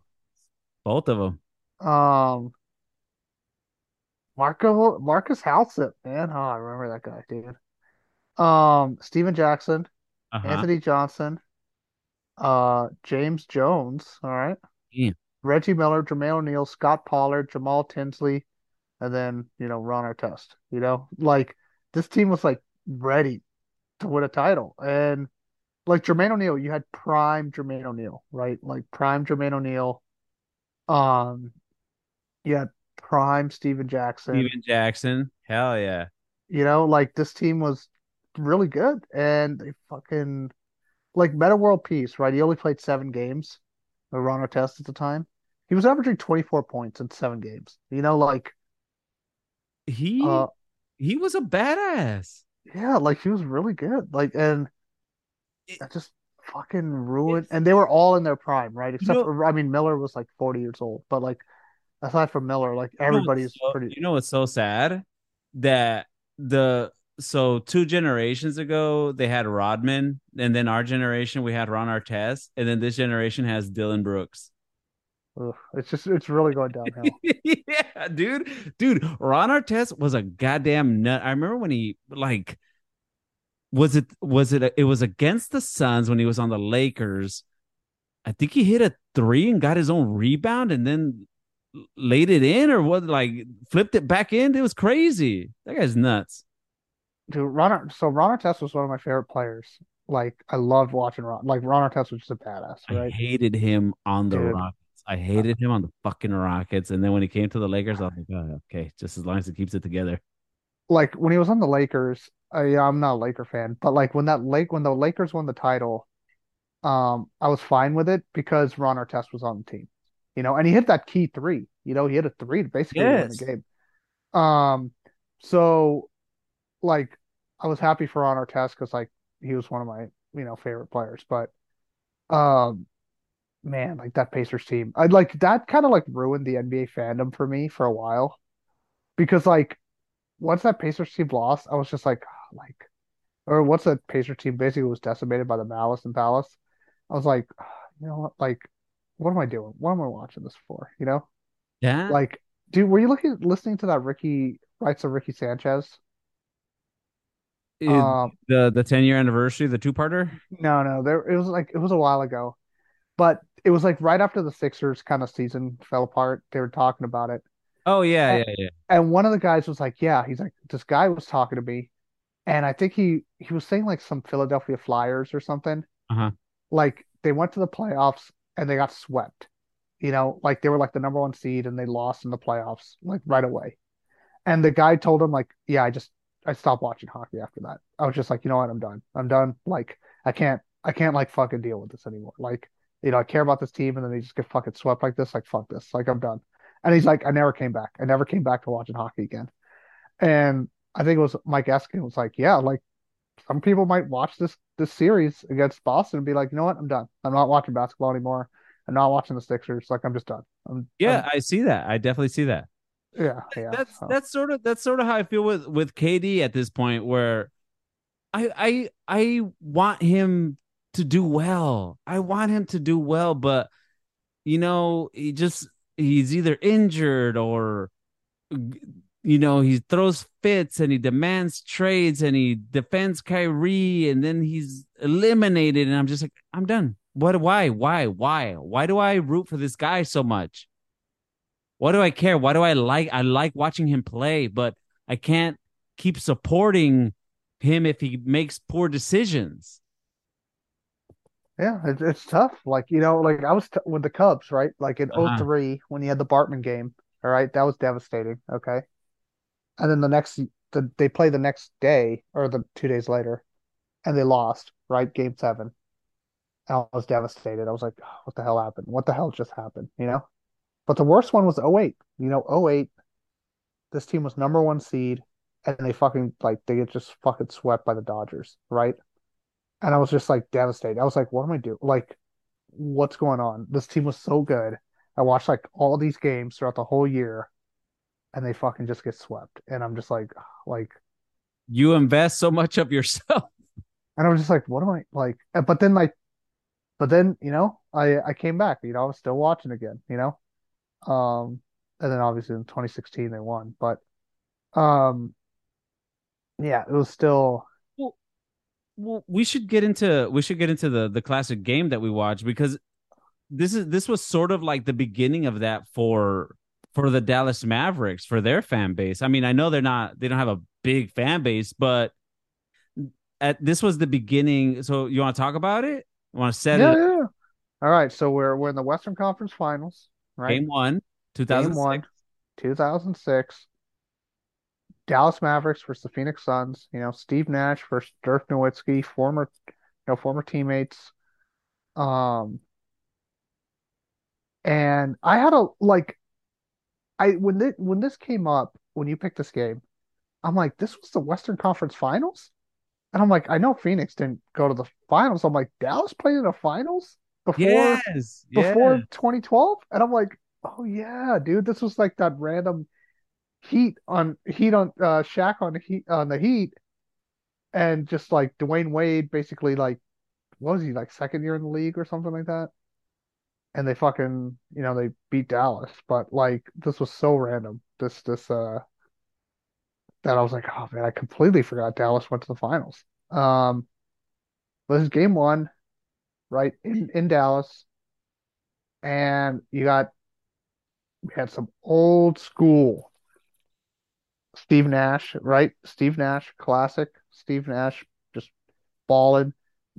A: both of them.
B: Um, Marco Marcus Halsett, man. Oh, I remember that guy, dude. Um, Stephen Jackson,
A: Uh huh.
B: Anthony Johnson, uh, James Jones, all right.
A: Yeah.
B: Reggie Miller, Jermaine O'Neal, Scott Pollard, Jamal Tinsley, and then, you know, Ron Artest. You know, like this team was like ready to win a title. And like Jermaine O'Neal, you had prime Jermaine O'Neal, right? Like prime Jermaine O'Neal. Um, you had prime Stephen Jackson.
A: Stephen Jackson, hell yeah.
B: You know, like this team was really good. And they fucking like Meta World Peace, right? He only played seven games, with Ron Artest at the time. He was averaging 24 points in seven games. You know, like
A: He
B: uh
A: he was a badass.
B: yeah, like he was really good. Like and
A: It,
B: that just fucking ruined and they were all in their prime, right?
A: you
B: Except
A: know
B: for I mean Miller was like 40 years old, but like aside from Miller, like
A: you know
B: everybody's
A: so
B: pretty
A: you know what's so sad that the so two generations ago they had Rodman, and then our generation we had Ron Artest, and then this generation has Dillon Brooks.
B: ugh, it's just it's really going downhill. *laughs*
A: yeah, dude, dude, Ron Artest was a goddamn nut. I remember when he like was it was it it was against the Suns when he was on the Lakers. I think he hit a three and got his own rebound and then laid it in or what like flipped it back in. It was crazy. That guy's nuts.
B: Dude, Ron so Ron Artest was one of my favorite players. Like I loved watching Ron. Like Ron Artest was just a badass,
A: I hated him on the
B: Dude,
A: Rockets. I hated him on the fucking Rockets. And then when he came to the Lakers, I was like, oh, okay, just as long as he keeps it together.
B: like when he was on the Lakers, I, I'm not a Laker fan, but like when that Lake when the Lakers won the title, um, I was fine with it because Ron Artest was on the team, you know, and he hit that key three. You know, he hit a three to basically to win the
A: Yes.
B: game. Um, so like I was happy for Ron Artest because like he was one of my you know favorite players, but um, man, like that Pacers team, I like that kind of like ruined the NBA fandom for me for a while because like once that Pacers team lost, I was just like like or once that Pacers team basically was decimated by the Malice and Palace, I was like, you know what, like what am I doing? What am I watching this for? You know,
A: Yeah.
B: like dude, were you looking listening to that Ricky Rights of Ricky Sanchez?
A: It-
B: Um,
A: the the 10 year anniversary, the two parter.
B: no, no, there it was like it was a while ago, but it was like right after the Sixers kind of season fell apart. They were talking about it,
A: Oh yeah,
B: and,
A: yeah, yeah.
B: and one of the guys was like, "Yeah," he's like, "This guy was talking to me." And I think he he was saying like some Philadelphia Flyers or something.
A: Uh-huh.
B: Like they went to the playoffs and they got swept. You know, like they were like the number one seed and they lost in the playoffs like right away. And the guy told him like, yeah, I just I stopped watching hockey after that. I was just like, you know what, I'm done. I'm done. Like I can't I can't like fucking deal with this anymore. Like, you know, I care about this team and then they just get fucking swept like this. Like fuck this. Like I'm done. And he's like, I never came back. I never came back to watching hockey again. And I think it was Mike Eskin was like, yeah, like some people might watch this this series against Boston and be like, you know what, I'm done. I'm not watching basketball anymore. I'm not watching the Sixers. Like I'm just done. I'm,
A: Yeah,
B: I'm
A: I see that. I definitely see that.
B: yeah, yeah.
A: That's
B: So
A: that's sort of that's sort of how I feel with with KD at this point where I I I want him to do well. I want him to do well, but you know, he just he's either injured or you know, he throws fits and he demands trades and he defends Kyrie and then he's eliminated and I'm just like I'm done. What why? Why? Why? Why do I root for this guy so much? What do I care? Why do I like I like watching him play, but I can't keep supporting him if he makes poor decisions.
B: yeah, it, it's tough. Like you know, like I was t with the Cubs, right? Like in
A: Uh-huh.
B: '03 when he had the Bartman game. All right, that was devastating. Okay, and then the next the, they play the next day or the two days later, and they lost. Right, Game Seven. And I was devastated. I was like, "Oh, what the hell happened? What the hell just happened? You know. But the worst one was '08. You know, '08. This team was number one seed, and they fucking like they get just fucking swept by the Dodgers, right? And I was just like devastated. I was like, what am I doing? Like, what's going on? This team was so good. I watched like all these games throughout the whole year, and they fucking just get swept. And I'm just like, like,
A: You invest so much of yourself. *laughs*
B: and I was just like, what am I like? But then like, but then you know, I I came back. You know, I was still watching again. You know, um, and then obviously in 2016 they won, but um, yeah, it was still
A: Well, well, we should get into we should get into the the classic game that we watched because this is this was sort of like the beginning of that for for the Dallas Mavericks for their fan base. I mean, I know they're not they don't have a big fan base, but at this was the beginning. So you want to talk about it? You want to set
B: yeah,
A: it
B: yeah. All right, so we're we're in the Western Conference Finals, right?
A: Game one,
B: Game one,
A: 2006.
B: 2006. Dallas Mavericks versus the Phoenix Suns. You know, Steve Nash versus Dirk Nowitzki, former, you know, former teammates. Um, and I had a like I when this when this came up when you picked this game, I'm like, this was the Western Conference Finals, and I'm like, I know Phoenix didn't go to the finals. I'm like, Dallas played in the finals before
A: Yes, yeah.
B: before 2012, and I'm like, oh yeah, dude, this was like that random Heat on Heat on uh Shaq on the Heat on the Heat and just like Dwyane Wade basically like what was he like second year in the league or something like that and they fucking you know they beat Dallas but like this was so random this this uh that I was like oh man I completely forgot Dallas went to the finals um this is game one right in in Dallas and you got we had some old school Steve Nash, right? Steve Nash, classic. Steve Nash just balling.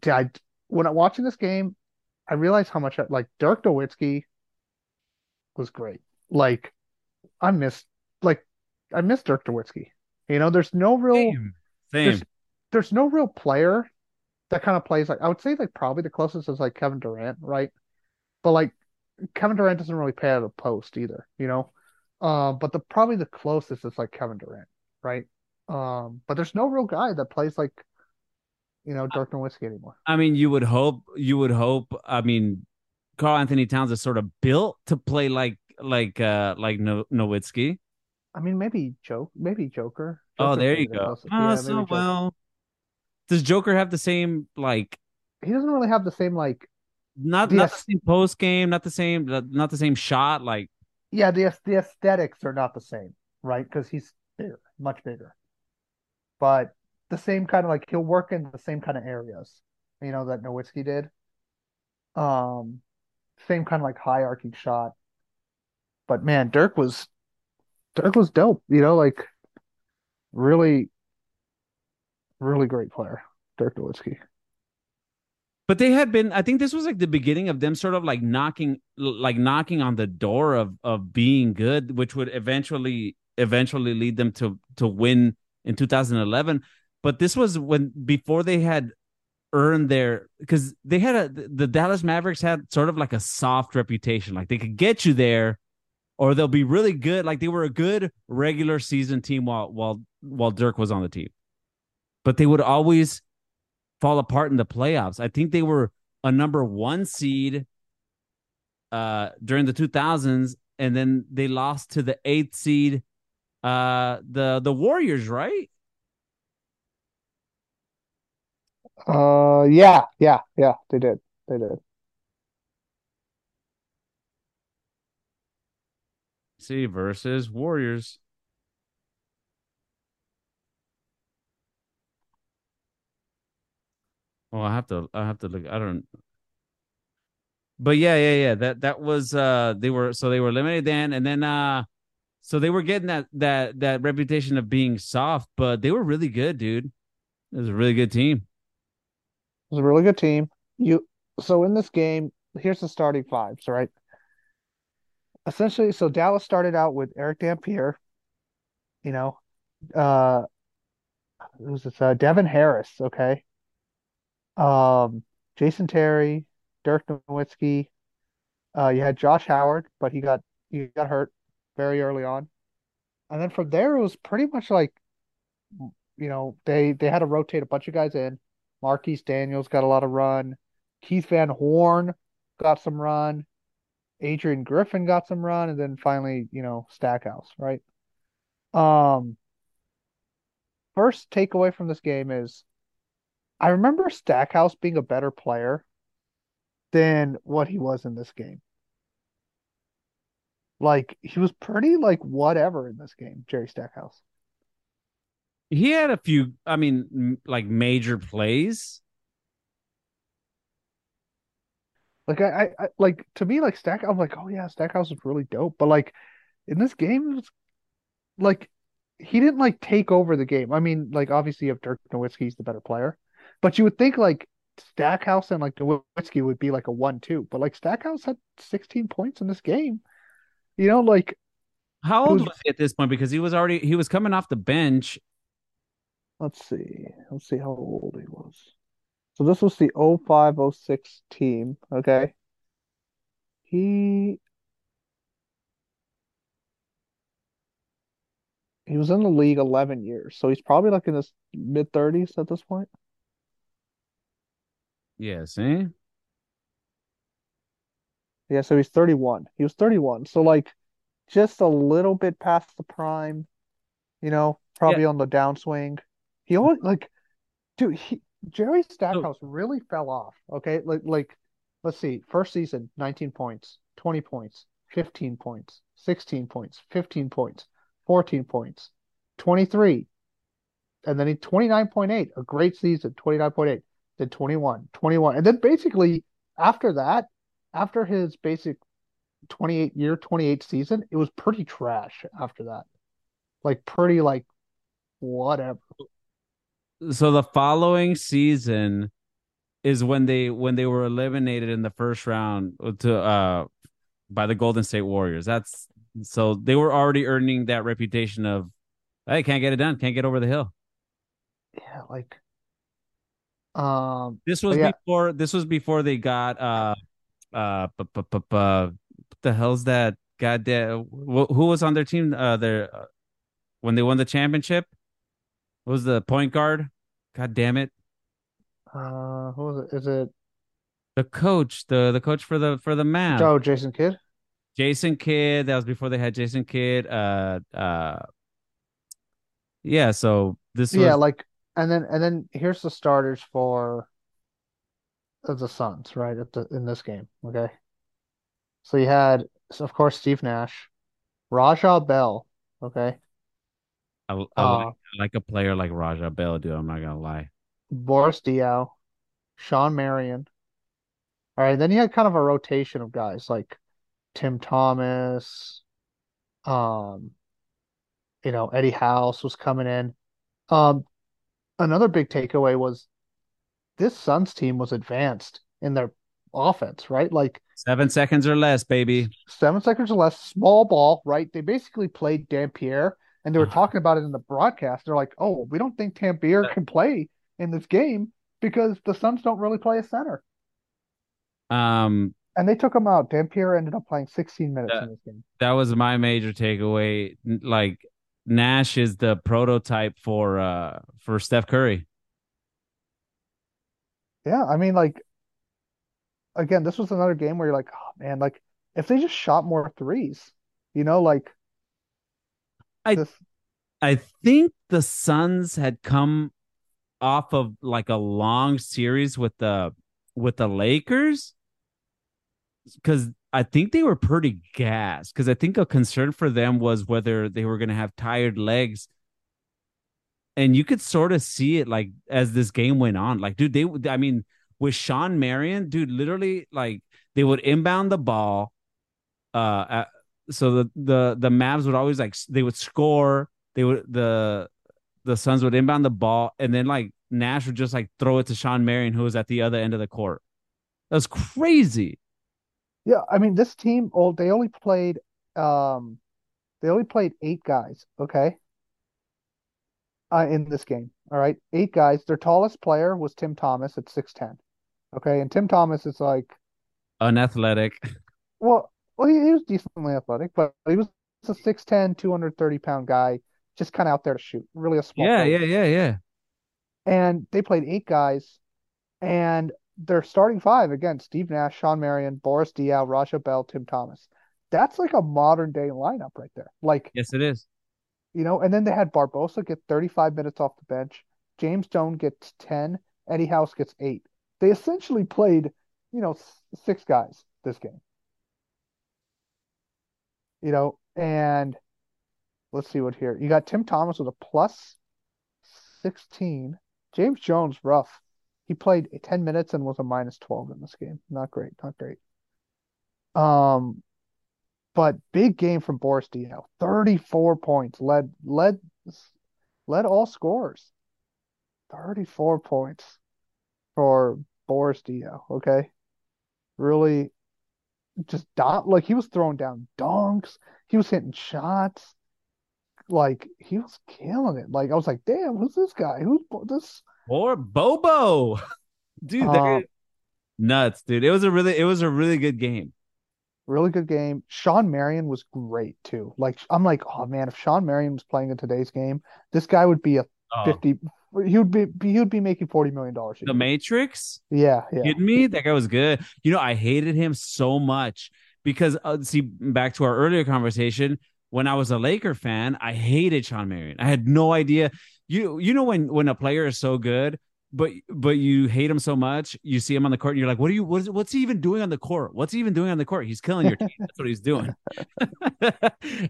B: I, when I'm watching this game, I realized how much I, like Dirk Nowitzki was great. Like I missed like I miss Dirk Nowitzki. You know, there's no real
A: Same,
B: there's
A: same.
B: there's no real player that kind of plays like I would say like probably the closest is like Kevin Durant, right? But like Kevin Durant doesn't really play out of the post either, you know. Um, but the probably the closest is like Kevin Durant, right? Um, but there's no real guy that plays like you know Dirk Nowitzki anymore.
A: I mean, you would hope. You would hope. I mean, Karl-Anthony Towns is sort of built to play like like uh like no- Nowitzki.
B: I mean, maybe joke, maybe Joker.
A: Oh, there you go. Oh,
B: Yeah,
A: so
B: Joker.
A: well. Does Joker have the same like
B: He doesn't really have the same like
A: not
B: the
A: not the same post game, not the same not the same shot like
B: yeah the the aesthetics are not the same, right? Because he's bigger, much bigger. But the same kind of like he'll work in the same kind of areas, you know, that Nowitzki did. Um, same kind of like hierarchy shot. But man, Dirk was Dirk was dope, you know, like really, really great player, Dirk Nowitzki.
A: but they had been I think this was like the beginning of them sort of like knocking like knocking on the door of of being good, which would eventually eventually lead them to to win in 2011. But this was when before they had earned their because they had a the Dallas Mavericks had sort of like a soft reputation. Like they could get you there or they'll be really good. Like they were a good regular season team while while while Dirk was on the team. But they would always fall apart in the playoffs. I think they were a number one seed uh during the 2000s and then they lost to the eighth seed uh the the warriors right
B: Uh, yeah, yeah, yeah, they did. They did.
A: see versus warriors oh i have to i have to look i don't but yeah yeah yeah that that was uh they were so they were eliminated then and then uh so they were getting that that that reputation of being soft but they were really good dude it was a really good team
B: It was a really good team. You so in this game, here's the starting fives, right? Essentially, so Dallas started out with Erick Dampier, you know, uh, who's this? Uh, Devin Harris, okay, um, Jason Terry, Dirk Nowitzki. Uh, you had Josh Howard, but he got he got hurt very early on, and then from there it was pretty much like, you know, they they had to rotate a bunch of guys in. Marquis Daniels got a lot of run. Keith Van Horn got some run. Adrian Griffin got some run, and then finally, you know, Stackhouse, right? Um, first takeaway from this game is I remember Stackhouse being a better player than what he was in this game. Like he was pretty like whatever in this game, Jerry Stackhouse.
A: He had a few i mean m- like major plays
B: Like I, I, I like to me like Stack I'm like, oh yeah, Stackhouse is really dope. But like in this game, was like he didn't like take over the game. I mean, like obviously you have Dirk Nowitzki's the better player, but you would think like Stackhouse and like Nowitzki would be like a one-two. But like Stackhouse had 16 points in this game. You know, like
A: how old
B: was.
A: was he at this point because he was already he was coming off the bench
B: Let's see, let's see how old he was. So this was the 0506 team. Okay, he he was in the league 11 years, so he's probably like in his mid 30s at this point.
A: yeah see
B: Yeah, so he's 31. He was 31. So like just a little bit past the prime, you know,
A: yeah
B: probably on the downswing. He always like dude, he Jerry Stackhouse really fell off. Okay? Like like let's see. First season, 19 points, 20 points, 15 points, 16 points, 15 points, 14 points, 23. And then he 29.8, a great season, 29.8, then 21, 21. And then basically after that, after his basic 28 year 28 season it was pretty trash after that like pretty like whatever
A: so the following season is when they when they were eliminated in the first round to uh by the Golden State Warriors. That's so they were already earning that reputation of hey, can't get it done, can't get over the hill.
B: yeah like Um,
A: This was
B: yeah,
A: before. This was before they got uh uh bu- bu- bu- bu- what the hell's that? Goddamn, wh- who was on their team? Uh, their uh, when they won the championship What was the point guard. God damn it,
B: uh, who was it? Is it
A: the coach, the the coach for the for the Mavs,
B: Oh, Jason Kidd?
A: Jason Kidd. That was before they had Jason Kidd. Uh, uh, yeah. So this
B: Yeah,
A: was
B: like, and then and then here's the starters for the Suns, right? At the in this game, okay. So you had, so of course, Steve Nash, Raja Bell, okay,
A: I, I like
B: uh,
A: I like a player like Raja Bell, dude. I'm not gonna lie.
B: Boris Diaw, Shawn Marion. All right, then you had kind of a rotation of guys like Tim Thomas, um, you know, Eddie House was coming in. Um, another big takeaway was this Suns team was advanced in their offense, right? Like
A: Seven seconds or less, baby.
B: seven seconds or less, small ball, right? They basically played Dampier, and they were talking about it in the broadcast. They're like, "Oh, we don't think Dampier can play in this game because the Suns don't really play a center."
A: Um,
B: And they took him out. Dampier ended up playing 16 minutes
A: that
B: in this game.
A: that was my major takeaway. Like Nash is the prototype for uh for Steph Curry.
B: Yeah, I mean, like again, this was another game where you're like, "Oh man, like if they just shot more threes, you know, like
A: I. I think the Suns had come off of like a long series with the with the Lakers because I think they were pretty gassed. Because I think a concern for them was whether they were going to have tired legs, and you could sort of see it like as this game went on. Like, dude, they I mean, with Shawn Marion, dude, literally like they would inbound the ball, uh, at, so the the the Mavs would always like they would score. They would the the Suns would inbound the ball, and then like Nash would just like throw it to Shawn Marion, who was at the other end of the court. That was crazy.
B: Yeah, I mean, this team, oh, they only played, um, they only played eight guys. Okay, uh, in this game. All right, eight guys. Their tallest player was Tim Thomas at 6'10. Okay, and Tim Thomas is like,
A: Unathletic. *laughs*
B: well, well, he, he was decently athletic, but he was a 6'10, 230 pound guy, just kind of out there to shoot, really a small
A: Yeah, yeah, yeah, yeah.
B: And they played eight guys, and their starting five again, Steve Nash, Shawn Marion, Boris Diaw, Raja Bell, Tim Thomas. That's like a modern day lineup right there. Like,
A: Yes, it is.
B: you know, and then they had Barbosa get 35 minutes off the bench, James Stone gets 10, Eddie House gets eight. They essentially played, you know, six guys this game, you know, and let's see what here. You got Tim Thomas with a plus 16. James Jones, rough. He played 10 minutes and was a minus 12 in this game. Not great, not great. Um, but big game from Boris Diaw. 34 points, led led led all scorers. 34 points for Boris Diaw, okay? Really just dot like he was throwing down dunks, he was hitting shots, like he was killing it. Like I was like, damn, who's this guy? Who's this?
A: Or Bobo. *laughs* Dude,
B: Um,
A: nuts, dude. It was a really it was a really good game.
B: really good game. Shawn Marion was great too. Like I'm like, oh man, if Shawn Marion was playing in today's game, this guy would be a
A: Oh,
B: 50 he would be he would be making 40 million dollars
A: the. Matrix?
B: Yeah, yeah.
A: kidding me? That guy was good. You know, I hated him so much because uh, see, back to our earlier conversation, when I was a Laker fan, I hated Shawn Marion. I had no idea. You you know when when a player is so good, but but you hate him so much, you see him on the court and you're like, what are you what is what's he even doing on the court? What's he even doing on the court? He's killing your team. That's what he's doing. *laughs*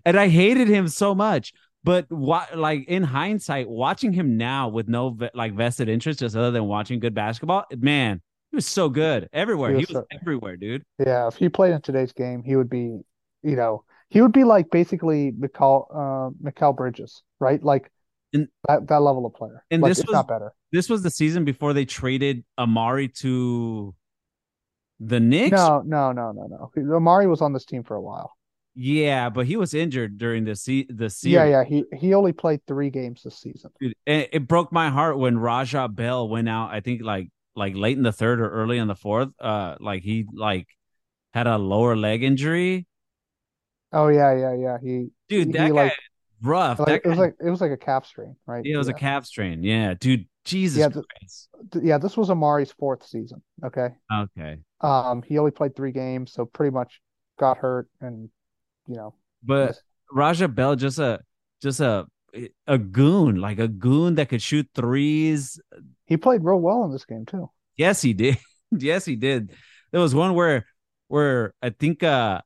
A: and I hated him so much. But what, like in hindsight, watching him now with no like vested interest, just other than watching good basketball, man, he was so good everywhere.
B: He
A: He
B: was
A: was
B: so,
A: everywhere, dude.
B: yeah, if he played in today's game, he would be, you know, he would be like basically Mikal uh Mikal Bridges, right? Like
A: And
B: that that level of player.
A: and
B: Like
A: this was
B: not better.
A: this was the season before they traded Amar'e to the Knicks.
B: No, no, no, no, no. Amar'e was on this team for a while.
A: Yeah, but he was injured during the se- the series.
B: Yeah, yeah. He he only played three games this season.
A: Dude, it, it broke my heart when Raja Bell went out. I think like like late in the third or early in the fourth. Uh, like he like had a lower leg injury.
B: Oh yeah, yeah, yeah. He
A: Dude,
B: he,
A: that
B: he,
A: guy
B: like,
A: rough.
B: like
A: that
B: it was like it was like a calf strain, right?
A: yeah, it was a calf strain. Yeah, dude, Jesus
B: Yeah, Th- yeah, this was Amar'e's fourth season. Okay.
A: Okay,
B: Um, he only played three games, so pretty much got hurt and you know
A: but. Raja Bell just a just a a goon, like a goon that could shoot threes.
B: he played real well in this game too.
A: Yes, he did. *laughs* yes, he did. There was one where where I think uh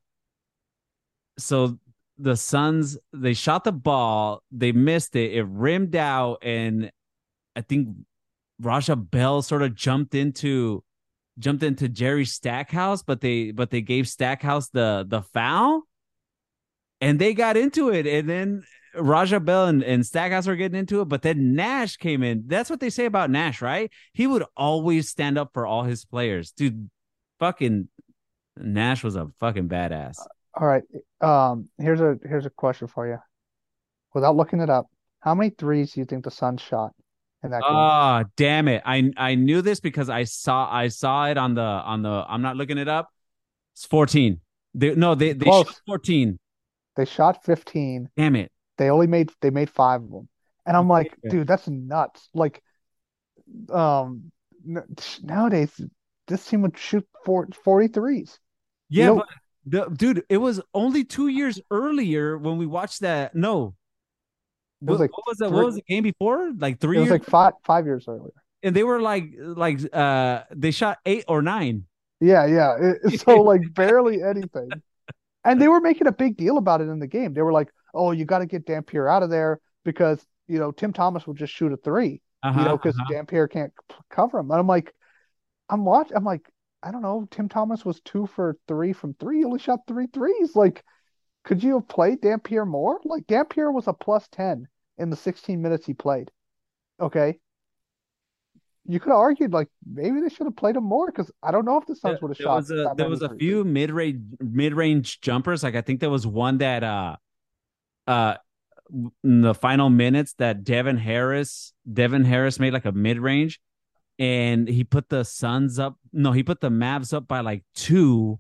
A: so the Suns they shot the ball, they missed it, it rimmed out, and I think Raja Bell sort of jumped into jumped into Jerry Stackhouse, but they but they gave Stackhouse the the foul, and they got into it, and then Raja Bell and, and Stackhouse were getting into it, but then Nash came in. That's what they say about Nash, right? He would always stand up for all his players, dude. Fucking Nash was a fucking badass.
B: All right. Um, here's a here's a question for you. Without looking it up, how many threes do you think the Suns shot in that game?
A: Ah, damn it! I I knew this because I saw I saw it on the on the. I'm not looking it up. It's 14. They, no, they they
B: Close.
A: shot 14.
B: They shot 15.
A: Damn it!
B: They only made they made five of them. And I'm like,
A: Yeah.
B: dude, that's nuts. Like, um, nowadays this team would shoot four, 43s.
A: Yeah,
B: know-
A: but the dude, it was only two years earlier when we watched that. No,
B: It was
A: what,
B: like
A: what was that?
B: three-
A: What was the game before? Like three
B: It was
A: years,
B: like five five years earlier.
A: and they were like like uh they shot eight or nine.
B: Yeah, yeah. It- *laughs* so like barely anything. And they were making a big deal about it in the game. They were like, "Oh, you got to get Dampier out of there because you know Tim Thomas will just shoot a 3
A: Uh-huh,
B: you know, because
A: uh-huh.
B: Dampier can't cover him." And I'm like, I'm watch. I'm like, I don't know. Tim Thomas was two for three from three. He only shot three threes. Like, could you have played Dampier more? Like Dampier was a plus ten in the 16 minutes he played. Okay. You could have argued like maybe they should have played him more because I don't know if the Suns would have shot
A: was a there was a
B: threes.
A: few mid range mid range jumpers. Like I think there was one that uh uh in the final minutes that Devin Harris Devin Harris made like a mid range, and he put the Suns up. No, he put the Mavs up by like two.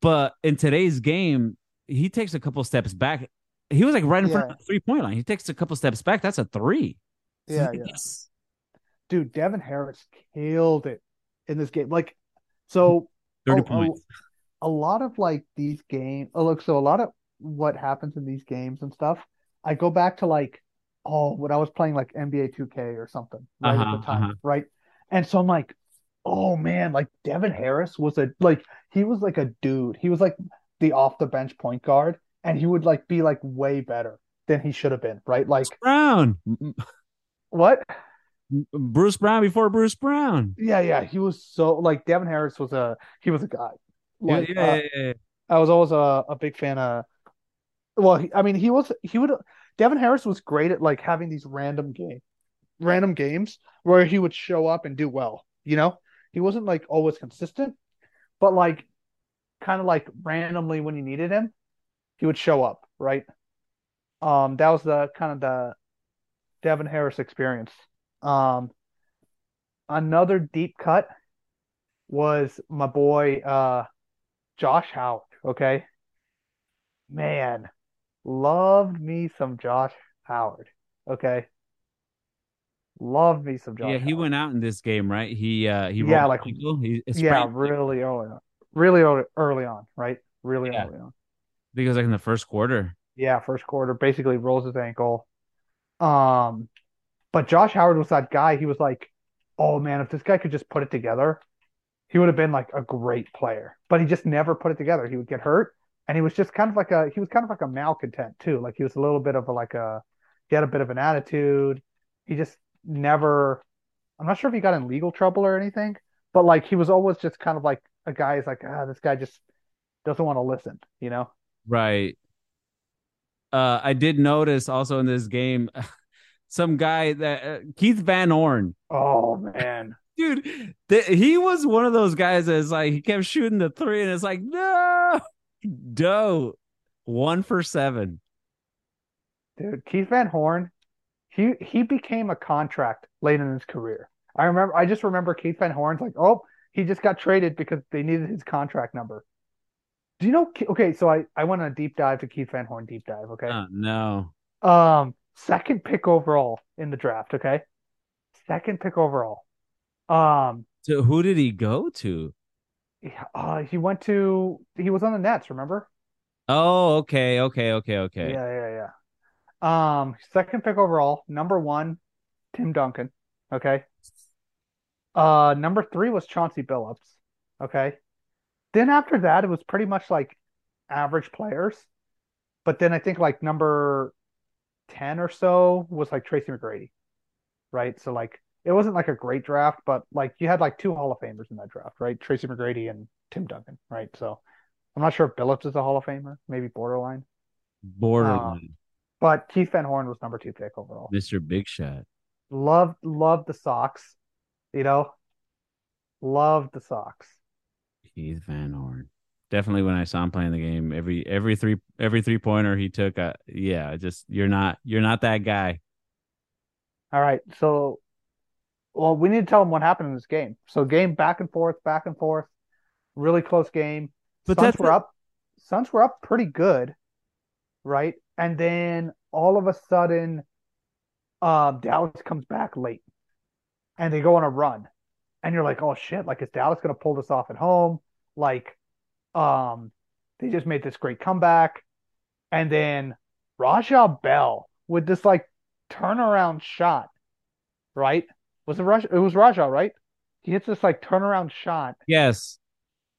A: But in today's game, he takes a couple steps back. He was like right in front of the three point line. He takes a couple steps back. That's a three.
B: Yeah, *laughs* yeah. Dude, Devin Harris killed it in this game. Like, so
A: 30
B: a- a-
A: points. *laughs*
B: a lot of like these games. Oh, look, so a lot of what happens in these games and stuff. I go back to like, oh, when I was playing like NBA 2K or something, right at
A: Uh-huh,
B: the time,
A: uh-huh.
B: right? And so I'm like, oh man, like Devin Harris was a like he was like a dude. He was like the off the bench point guard, and he would like be like way better than he should have been, right? Like
A: Brown.
B: what?
A: Bruce Brown before Bruce Brown.
B: Yeah, yeah, he was so like Devin Harris was a he was a guy.
A: Yeah,
B: Like
A: yeah,
B: uh,
A: yeah, yeah.
B: I was always a, a big fan of. Well, he, I mean, he was he would Devin Harris was great at like having these random game, random games where he would show up and do well. You know, he wasn't like always consistent, but like kind of like randomly when you needed him, he would show up. Right. Um, that was the kind of the Devin Harris experience. Um, another deep cut was my boy uh Josh Howard. Okay. Man, loved me some Josh Howard. Okay. Loved me some Josh
A: Yeah, he
B: Howard.
A: went out in this game, right? He uh he
B: Yeah, like-
A: He
B: Yeah, really early on. Really early, early on, right? Really
A: Yeah.
B: early on.
A: I think it was like in the first quarter.
B: Yeah, first quarter, basically rolls his ankle. Um, but Josh Howard was that guy. He was like, oh man, if this guy could just put it together, he would have been like a great player. But he just never put it together. He would get hurt, and he was just kind of like a he was kind of like a malcontent too. Like he was a little bit of a like a he had a bit of an attitude. He just never. I'm not sure if he got in legal trouble or anything, but like he was always just kind of like a guy is like, ah, this guy just doesn't want to listen, you know?
A: Right. Uh I did notice also in this game *laughs* some guy that uh, Keith Van Horn.
B: Oh man.
A: Dude, th- he was one of those guys that's like he kept shooting the three and it's like, no, don't. One for seven.
B: Dude, Keith Van Horn, he he became a contract late in his career. I remember I just remember Keith Van Horn's like, oh, he just got traded because they needed his contract number. Do you know okay, so I, I went on a deep dive to Keith Van Horn deep dive, okay?
A: Oh, no.
B: Um, second pick overall in the draft, okay? Second pick overall. Um,
A: so who did he go to?
B: Uh, he went to he was on the Nets, remember?
A: Oh, okay, okay, okay, okay.
B: Yeah, yeah, yeah. Um, second pick overall, number one, Tim Duncan. Okay. Uh, number three was Chauncey Billups. Okay. Then after that, it was pretty much like average players. But then I think like number 10 or so was like Tracy McGrady. Right. So like it wasn't like a great draft, but like you had like two Hall of Famers in that draft, right? Tracy McGrady and Tim Duncan, right? So I'm not sure if Billups is a Hall of Famer, maybe borderline.
A: Borderline. Um,
B: but Keith Van Horn was number two pick overall.
A: Mr. Big Shot.
B: Love, love the socks. You know, love the socks.
A: Keith Van Horn. Definitely when I saw him playing the game, every every three every three pointer he took, uh, yeah, just you're not you're not that guy.
B: All right, so well, we need to tell him what happened in this game. So game back and forth, back and forth, really close game. But Suns were up. Suns were up pretty good, right? And then all of a sudden, um, Dallas comes back late, and they go on a run, and you're like, oh shit! Like, is Dallas going to pull this off at home? Like, um, they just made this great comeback, and then Raja Bell with this like turnaround shot, right? Was it Raja? It was Raja, right? He hits this like turnaround shot.
A: Yes.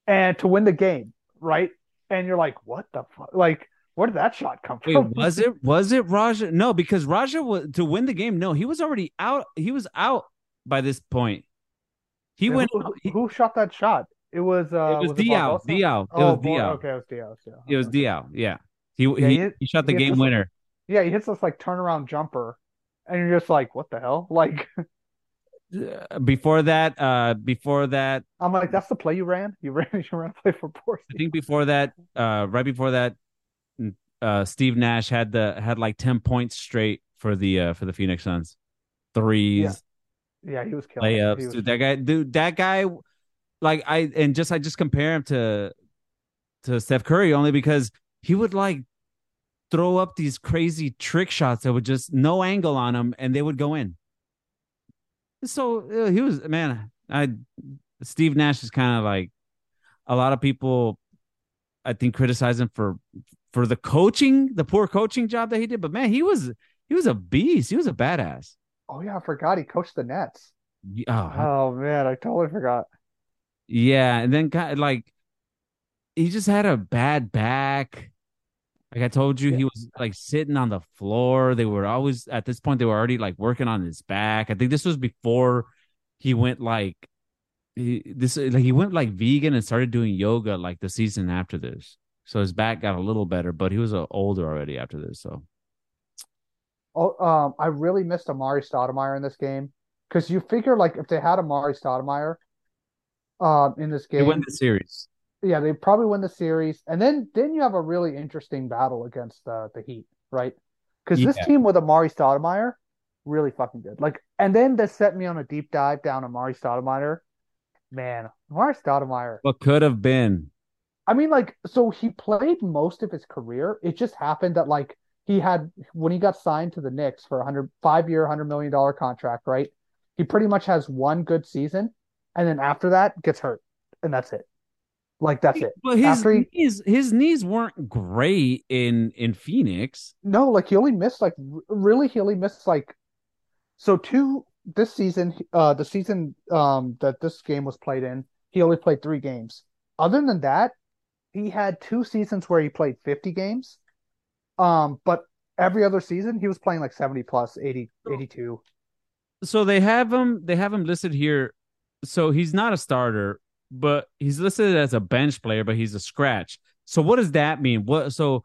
B: And to win the game, right? And you're like, what the fuck? Like, where did that shot come from?
A: Wait, was it was it Raja? No, because Raja was to win the game. No, he was already out. He was out by this point. He went.
B: Who, who, shot that shot? It was. Uh,
A: it was, was Diaw. It
B: oh,
A: was Diaw.
B: Okay, it was.
A: Yeah. It was Diaw. Yeah. He yeah, he, he, he, shot the game winner.
B: yeah, he hits this like turnaround jumper, and you're just like, what the hell? *laughs* Like,
A: before that, uh, before that,
B: I'm like, that's the play you ran. You ran, *laughs* you ran a play for Boris.
A: I think before that, uh, right before that, uh, Steve Nash had the had like ten points straight for the uh for the Phoenix Suns, threes.
B: Yeah, yeah he was killing
A: layups.
B: Was
A: dude, that guy, dude, that guy, like I and just I just compare him to to Steph Curry only because he would like throw up these crazy trick shots that would just no angle on him and they would go in. So uh, he was man. I Steve Nash is kind of like a lot of people. I think criticize him for for the coaching, the poor coaching job that he did. But man, he was he was a beast. He was a badass.
B: Oh yeah, I forgot he coached the Nets.
A: Oh,
B: oh man, I totally forgot.
A: Yeah, and then kind of like he just had a bad back. Like I told you, he was like sitting on the floor. They were always at this point. They were already like working on his back. I think this was before he went like he, this. Like he went like vegan and started doing yoga like the season after this. So his back got a little better, but he was uh, older already after this. So,
B: oh, um, I really missed Amar'e Stoudemire in this game because you figure like if they had Amar'e Stoudemire, um, in this game,
A: they win the series
B: yeah, they probably win the series, and then then you have a really interesting battle against uh, the Heat, right? Because yeah. this team with Amar'e Stoudemire, really fucking good. Like, and then they set me on a deep dive down Amar'e Stoudemire. Man, Amar'e Stoudemire.
A: What could have been?
B: I mean, like, so he played most of his career. It just happened that like he had when he got signed to the Knicks for a hundred five year, hundred million dollar contract, right? He pretty much has one good season, and then after that gets hurt, and that's it. Like that's it.
A: But his he, knees, his knees weren't great in in Phoenix.
B: No, like he only missed like really he only missed like so two this season. Uh, the season um that this game was played in, he only played three games. Other than that, he had two seasons where he played fifty games. Um, but every other season he was playing like 70 plus 80 82
A: so they have him they have him listed here so he's not a starter but he's listed as a bench player, but he's a scratch. So what does that mean? What so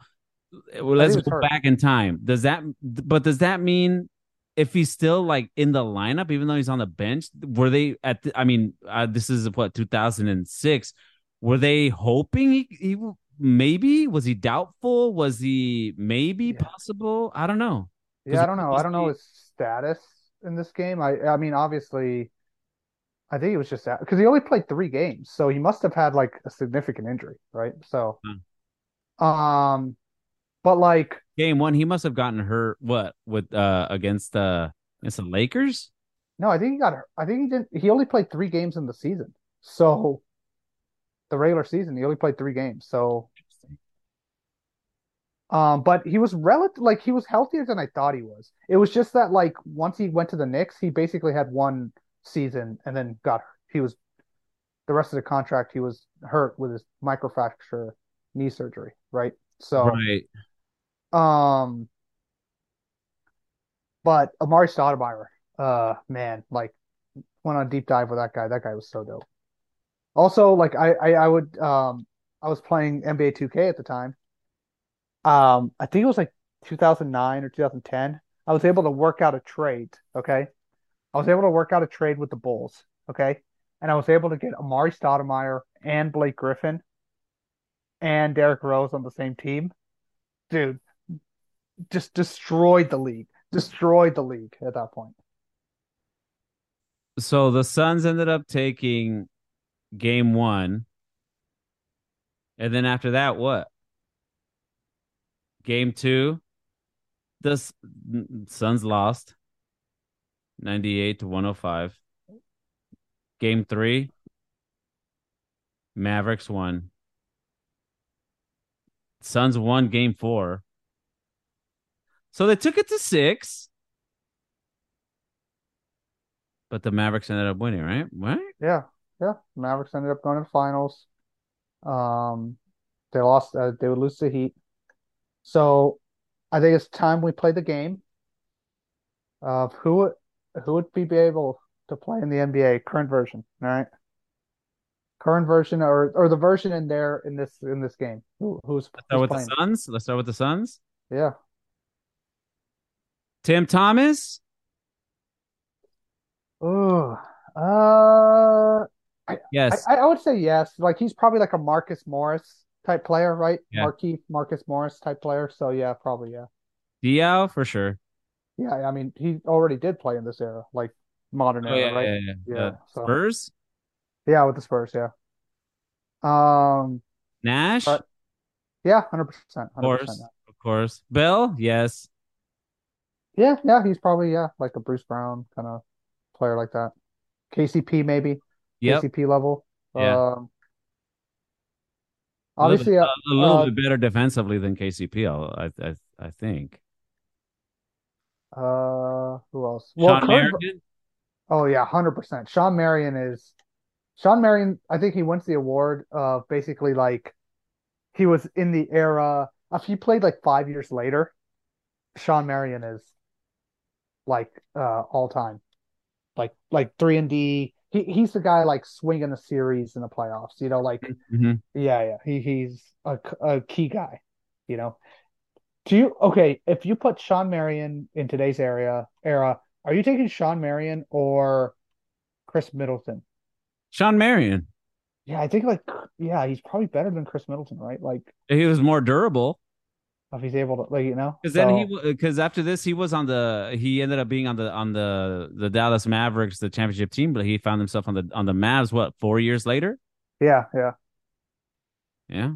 A: well, let's go hurt. back in time. Does that but does that mean if he's still like in the lineup, even though he's on the bench, were they at? The, I mean, uh, this is what 2006. Were they hoping he, he maybe was he doubtful? Was he maybe
B: Yeah.
A: possible? I don't know.
B: Yeah, I don't know. I don't know his status in this game. I I mean, obviously, I think he was just because he only played three games, so he must have had like a significant injury, right? So, um, but like,
A: Game one, he must have gotten hurt. What with uh against uh against the Lakers?
B: no, I think he got. I think he didn't. He only played three games in the season, so the regular season he only played three games. So, um, but he was relative like he was healthier than I thought he was. It was just that like once he went to the Knicks, he basically had one season and then got he was the rest of the contract he was hurt with his microfracture knee surgery, right? So,
A: Right.
B: um, but Amar'e Stoudemire, uh, man, like went on a deep dive with that guy. That guy was so dope. Also, like I, I, I would, um, I was playing NBA 2K at the time. Um, I think it was like 2009 or 2010. I was able to work out a trade. Okay, I was able to work out a trade with the Bulls. Okay, and I was able to get Amar'e Stoudemire and Blake Griffin and Derrick Rose on the same team. Dude, just destroyed the league. Destroyed the league at that point.
A: So the Suns ended up taking game one. And then after that, what? Game two. The S- mm, Suns lost 98 to 105. Game three. Mavericks won. Suns won game four. So they took it to six. But the Mavericks ended up winning, right? Right?
B: Yeah, yeah. Mavericks ended up going to the finals. Um, they lost. Uh, they would lose to Heat. So, I think it's time we play the game of who who would be able to play in the NBA current version. All right, current version or or the version in there in this in this game. Who who's,
A: let's
B: Start
A: with
B: playing?
A: the Suns. Let's start with the Suns.
B: Yeah.
A: Tim Thomas.
B: Oh, uh,
A: Yes.
B: I, I would say yes. Like he's probably like a Marcus Morris type player, right?
A: Yeah.
B: Marcus Morris type player. So yeah, probably yeah.
A: Diaw for sure.
B: Yeah, I mean he already did play in this era, like modern
A: Oh
B: era,
A: yeah,
B: right?
A: yeah, yeah.
B: Yeah,
A: Uh,
B: so-
A: Spurs.
B: Yeah, with the Spurs, yeah. Um,
A: Nash.
B: But- yeah, hundred percent,
A: of course. Of course. Bell. Yes.
B: Yeah, yeah, he's probably yeah, like a Bruce Brown kind of player like that. KCP maybe,
A: Yep.
B: KCP level.
A: Yeah.
B: Um,
A: A little
B: obviously,
A: bit,
B: uh,
A: a little
B: uh,
A: bit better defensively than KCP. I I I think.
B: Uh, who else?
A: Shawn
B: current-
A: Marion.
B: Oh yeah, hundred percent. Shawn Marion is Shawn Marion. I think he wins the award of basically like he was in the era. If he played like five years later, Shawn Marion is like uh all time, like like three and D. He he's the guy like swinging the series in the playoffs. You know, like
A: Mhm.
B: yeah, yeah. He he's a a key guy. You know. Do you okay? If you put Shawn Marion in today's area era, are you taking Shawn Marion or Khris Middleton?
A: Shawn Marion.
B: Yeah, I think like yeah, he's probably better than Khris Middleton, right? Like
A: He was more durable
B: if he's able to like you know.
A: because then
B: So,
A: he because after this he was on the he ended up being on the on the the Dallas Mavericks the championship team, but he found himself on the on the Mavs. What four years later?
B: yeah, yeah.
A: Yeah.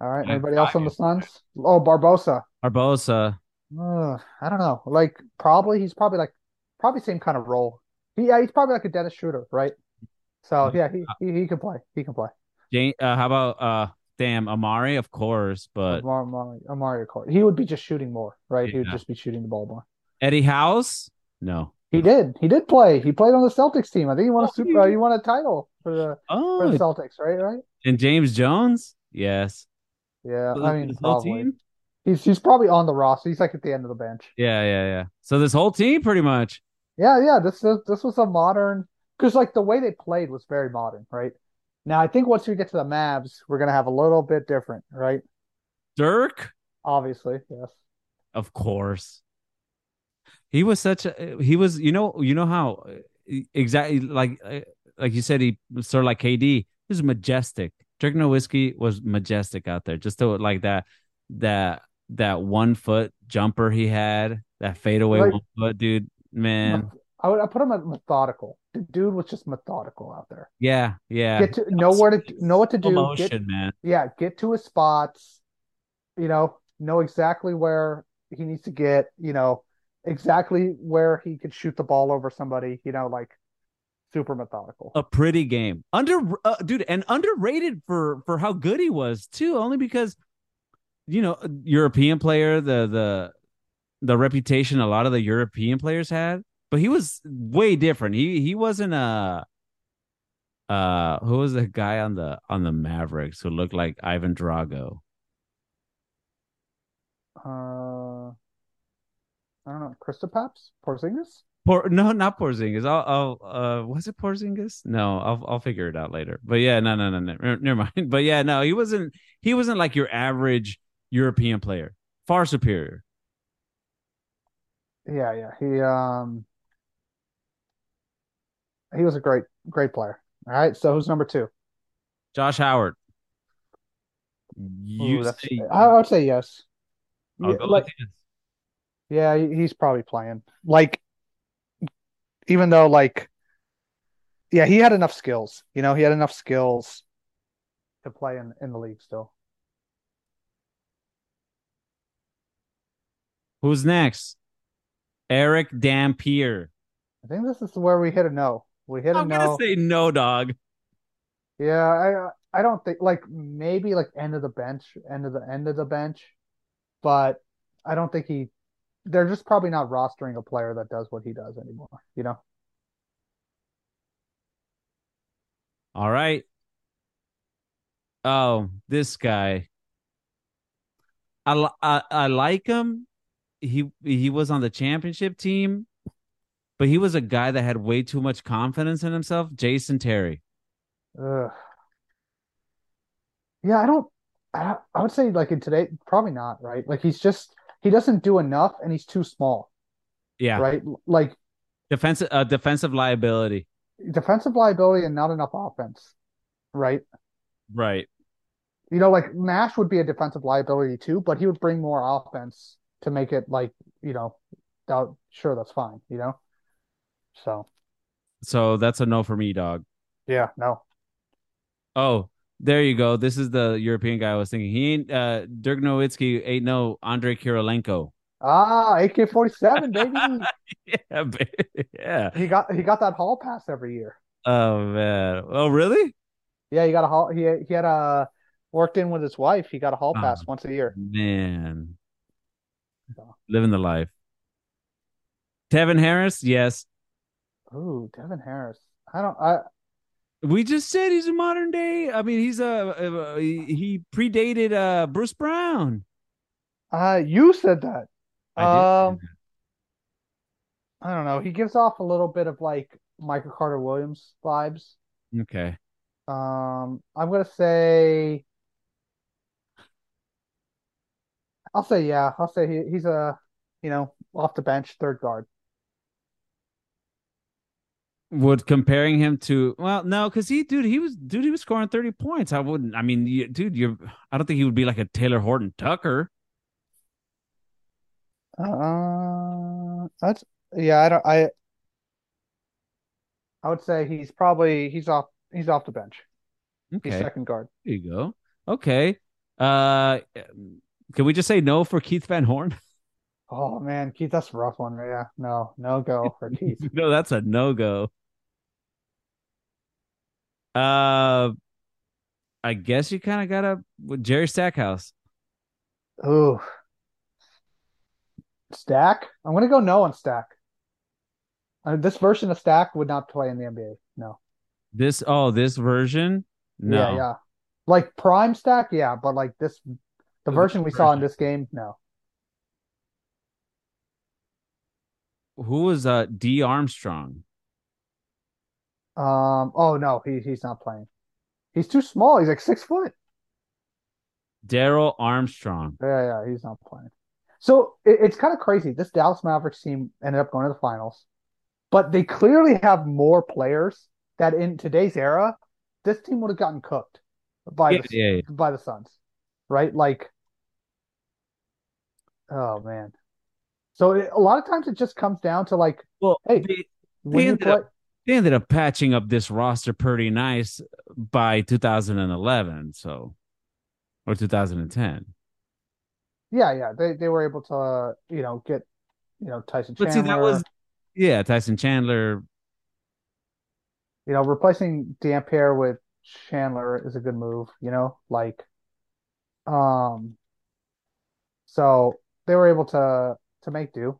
B: All right. Anybody else on the
A: five.
B: Suns? Oh, Barbosa.
A: Barbosa.
B: Ugh, I don't know. Like probably he's probably like probably same kind of role. He, yeah, he's probably like a Dennis Schroeder, right? So yeah, he he, he can play. He can play.
A: Jane, uh, how about uh damn Amar'e? Of course, but
B: Amar'e, Amar'e, Amar'e Court. He would be just shooting more, right? He would just be shooting the ball more.
A: Eddie House? No.
B: He did. He did play. He played on the Celtics team. I think he won a
A: Oh,
B: super.
A: he-
B: Uh, he won a title for the for the
A: Oh,
B: Celtics, right? Right?
A: and James Jones? Yes.
B: Yeah.
A: So
B: I mean,
A: this whole
B: probably.
A: team?
B: He's he's probably on the roster. He's like at the end of the bench.
A: Yeah, yeah, yeah. So this whole team, pretty much.
B: Yeah, yeah. This this, this was a modern because like the way they played was very modern, right? Now I think once we get to the Mavs, we're gonna have a little bit different, right?
A: Dirk,
B: Obviously, yes.
A: of course. He was such a. He was. You know. You know how exactly like like you said. He sort of like KD. He was majestic. Dirk Nowitzki was majestic out there. Just to like that that that one foot jumper he had, that fadeaway
B: Like
A: one foot, dude. Man,
B: I would I put him at methodical. The dude was just methodical out there.
A: yeah, yeah.
B: Get to know where to know what to do.
A: motion,
B: Get
A: man.
B: yeah, get to his spots. You know, know exactly where he needs to get. You know, exactly where he could shoot the ball over somebody. You know, like super methodical.
A: A pretty game, under uh, dude, and underrated for for how good he was too. Only because you know European player, the the the reputation a lot of the European players had, but he was way different. He he wasn't a uh who was the guy on the on the Mavericks who looked like Ivan Drago?
B: Uh, I don't know. Kristaps, Porzingis.
A: Por no, not Porzingis. I'll, I'll uh was it Porzingis? No, I'll I'll figure it out later. But yeah, no, no, no, no, never, mind. *laughs* But yeah, no, he wasn't he wasn't like your average European player. Far superior.
B: Yeah, yeah. He um he was a great great player. All right. So who's number two?
A: Josh Howard. You
B: that's
A: say
B: I, would say yes. Yeah, like
A: yes.
B: yeah, he's probably playing. Like even though like yeah, he had enough skills. You know, he had enough skills to play in in the league still.
A: Who's next? Erick Dampier.
B: I think this is where we hit a no. We hit a
A: I'm gonna
B: no.
A: say no, dog.
B: Yeah, I I don't think like maybe like end of the bench, end of the end of the bench, but I don't think he they're just probably not rostering a player that does what he does anymore, you know?
A: All right. Oh, this guy. I, I I like him. He he was on the championship team, but he was a guy that had way too much confidence in himself. Jason Terry.
B: Ugh. Yeah, I don't I, I would say like in today probably not, right? Like he's just he doesn't do enough and he's too small,
A: Yeah,
B: right? Like
A: defensive uh, defensive liability.
B: defensive liability and not enough offense, right?
A: Right.
B: You know, like Nash would be a defensive liability too, but he would bring more offense to make it like, you know, that, sure, that's fine, you know? So,
A: So that's a no for me, dog.
B: yeah, no.
A: Oh, there you go. This is the European guy I was thinking. He ain't uh Dirk Nowitzki ain't no Andre Kirilenko.
B: Ah, AK-47, *laughs* baby.
A: Yeah, ba- yeah.
B: He got he got that hall pass every year.
A: Oh man. Oh really?
B: Yeah, he got a hall he he had a worked in with his wife. He got a hall
A: Oh.
B: pass once a year.
A: Man.
B: So.
A: Living the life. Devin Harris, yes.
B: Ooh, Devin Harris. I don't I
A: We just said he's a modern day. I mean, he's a uh, he, he predated uh Bruce Brown.
B: uh you said that.
A: I
B: Um
A: say
B: I don't know. He gives off a little bit of like Michael Carter Williams vibes.
A: Okay.
B: Um, I'm gonna say, I'll say yeah. I'll say he, he's a, you know, off the bench third guard.
A: Would comparing him to well, no, because he dude, he was dude, he was scoring 30 points. I wouldn't I mean, you, dude, you're I don't think he would be like a Talen Horton Tucker.
B: Uh, that's yeah. I don't. I I would say he's probably he's off he's off the bench. He's
A: Okay.
B: second guard.
A: There you go. Okay. Uh can we just say no for Keith Van Horn? *laughs*
B: Oh man, Keith, that's a rough one. Yeah, no, no go *laughs* for Keith.
A: no, that's a no-go. Uh I guess you kind of gotta with Jerry Stackhouse.
B: Ooh, Stack. I'm gonna go no on Stack. Uh, this version of Stack would not play in the NBA. No.
A: This oh, this version? No.
B: Yeah, yeah. Like prime stack, yeah, but like this, the version we saw in this game, no.
A: Who was uh D Armstrong?
B: Um, oh no, he he's not playing. He's too small. He's like six foot.
A: Darrell Armstrong.
B: Yeah, yeah, he's not playing. So it, it's kind of crazy. This Dallas Mavericks team ended up going to the finals, but they clearly have more players that in today's era, this team would have gotten cooked. by
A: Yeah,
B: the
A: yeah, yeah.
B: by the Suns, right? Like, oh man. So it, a lot of times it just comes down to like,
A: Well,
B: hey,
A: they, they ended
B: play,
A: up they ended up patching up this roster pretty nice by 2011, so or 2010.
B: yeah, yeah, they they were able to uh, you know get you know Tyson
A: But see, that was yeah, Tyson Chandler.
B: you know replacing Dampier with Chandler is a good move, you know, like, um, so they were able to to make do,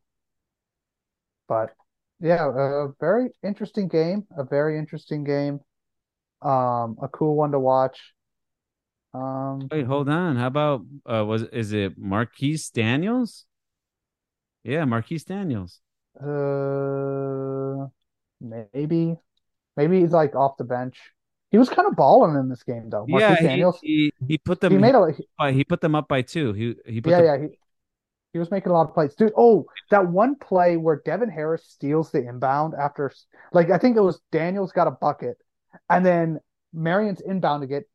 B: but yeah, a very interesting game, a very interesting game, um, a cool one to watch. Um,
A: Wait, hold on. How about uh was is it Marquis Daniels? Yeah, Marquis Daniels.
B: uh, maybe, maybe he's like off the bench. He was kind of balling in this game though.
A: Yeah,
B: Marquis
A: he
B: Daniels,
A: he, he put them.
B: he made a
A: he, he put them up by two. He he put
B: yeah,
A: them
B: yeah, he, he was making a lot of plays. Dude, oh, that one play where Devin Harris steals the inbound after like I think it was Daniels got a bucket and then Marion's inbounding it.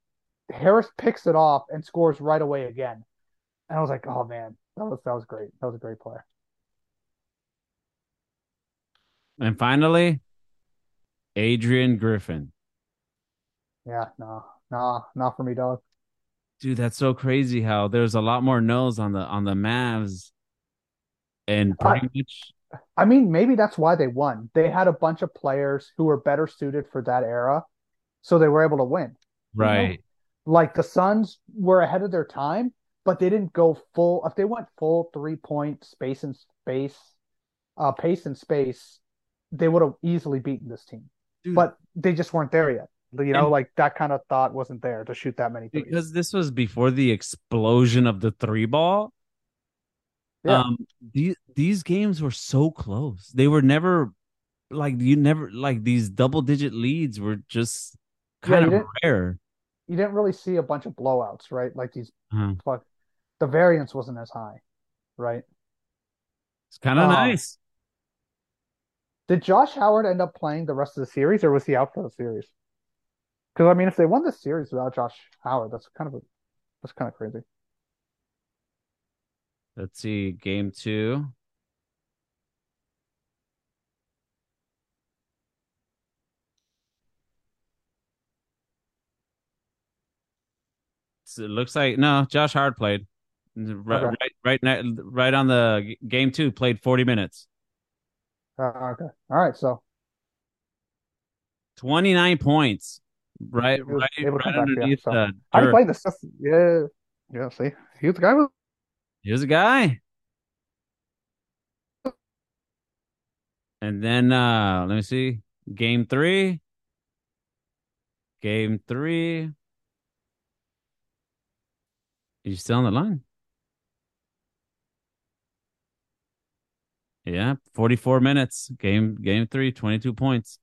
B: Harris picks it off and scores right away again. And I was like, oh man, that was that was great. That was a great play.
A: and finally Adrian Griffin.
B: Yeah, no, no, not for me, dog.
A: Dude, that's so crazy how there's a lot more no's on the on the Mavs and pretty much
B: I mean, maybe that's why they won. They had a bunch of players who were better suited for that era, so they were able to win. You know?
A: right.
B: Like the Suns were ahead of their time, but they didn't go full. If they went full three point space and space, uh, pace and space, they would have easily beaten this team.
A: Dude,
B: But they just weren't there yet. You know,
A: And-
B: like that kind of thought wasn't there to shoot that many threes.
A: because this was before the explosion of the three ball.
B: Yeah.
A: Um, these these games were so close. They were never like you never like these double digit leads were just kind
B: you
A: of rare.
B: You didn't really see a bunch of blowouts, right? Like these
A: Uh-huh.
B: fuck, the variance wasn't as high, right?
A: It's kind of
B: Um,
A: nice.
B: Did Josh Howard end up playing the rest of the series, or was he out for the series? Because I mean, if they won this series without Josh Howard, that's kind of a, that's kind of crazy.
A: Let's see, game two. So it looks like no, Josh Howard played right,
B: Okay.
A: right, right, right on the game two. Played forty minutes,
B: Uh, okay, all right. So
A: twenty nine points. Right,
B: He was
A: right,
B: able to
A: right
B: come back, yeah, so. do you this? Yeah, yeah. See, he was the guy. With,
A: Here's a guy. And then uh let me see. Game three. Game three. Are You still on the line? Yeah, 44 minutes. Game game three, 22 points.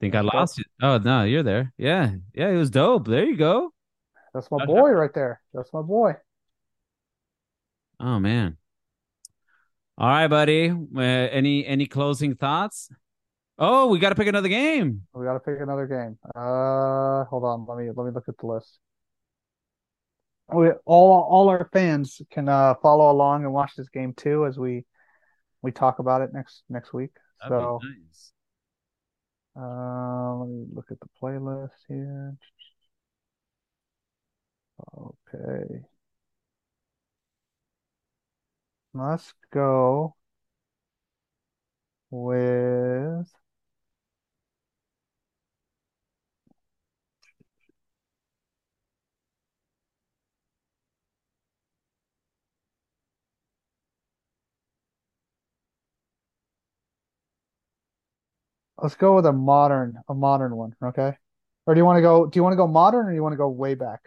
A: Think I lost you. Oh no, you're there. Yeah. Yeah, it was dope. There you go.
B: that's my boy right there. That's my boy.
A: Oh man. All right, buddy. Uh, any any closing thoughts? Oh, we got to pick another game.
B: We got to pick another game. Uh, hold on. Let me let me look at the list. We, all all our fans can uh follow along and watch this game too as we we talk about it next next week.
A: That'd
B: So,
A: nice.
B: Uh, let me look at the playlist here. Okay. Let's go with let's go with a modern a modern one, okay? Or do you want to go do you want to go modern or do you want to go way back?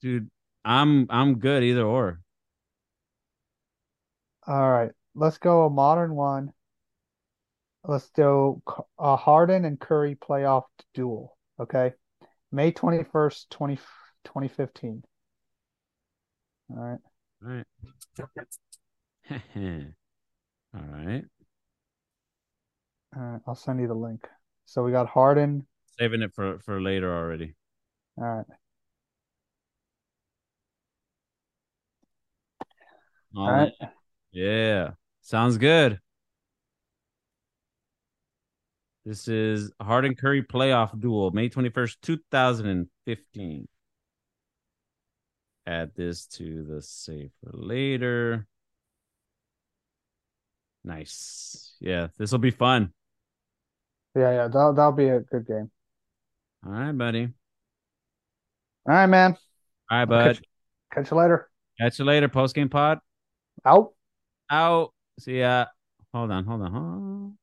A: Dude, I'm I'm good either or.
B: All right, let's go a modern one. Let's do a Harden and Curry playoff duel, okay? May 21st, 20, 2015. All right.
A: All right. *laughs* All right.
B: All right, I'll send you the link. So we got Harden.
A: saving it for for later already.
B: All right.
A: All
B: All right.
A: Yeah. Sounds good. This is Harden Curry playoff duel, May 21st, 2015. Add this to the save for later. Nice. Yeah, this will be fun.
B: Yeah, yeah. That'll that'll be a good game.
A: All right, buddy.
B: All right, man.
A: All right, bud.
B: catch, catch you later.
A: Catch you later. Post game pod.
B: Out.
A: Out. See ya. Hold on. Hold on. Hold on.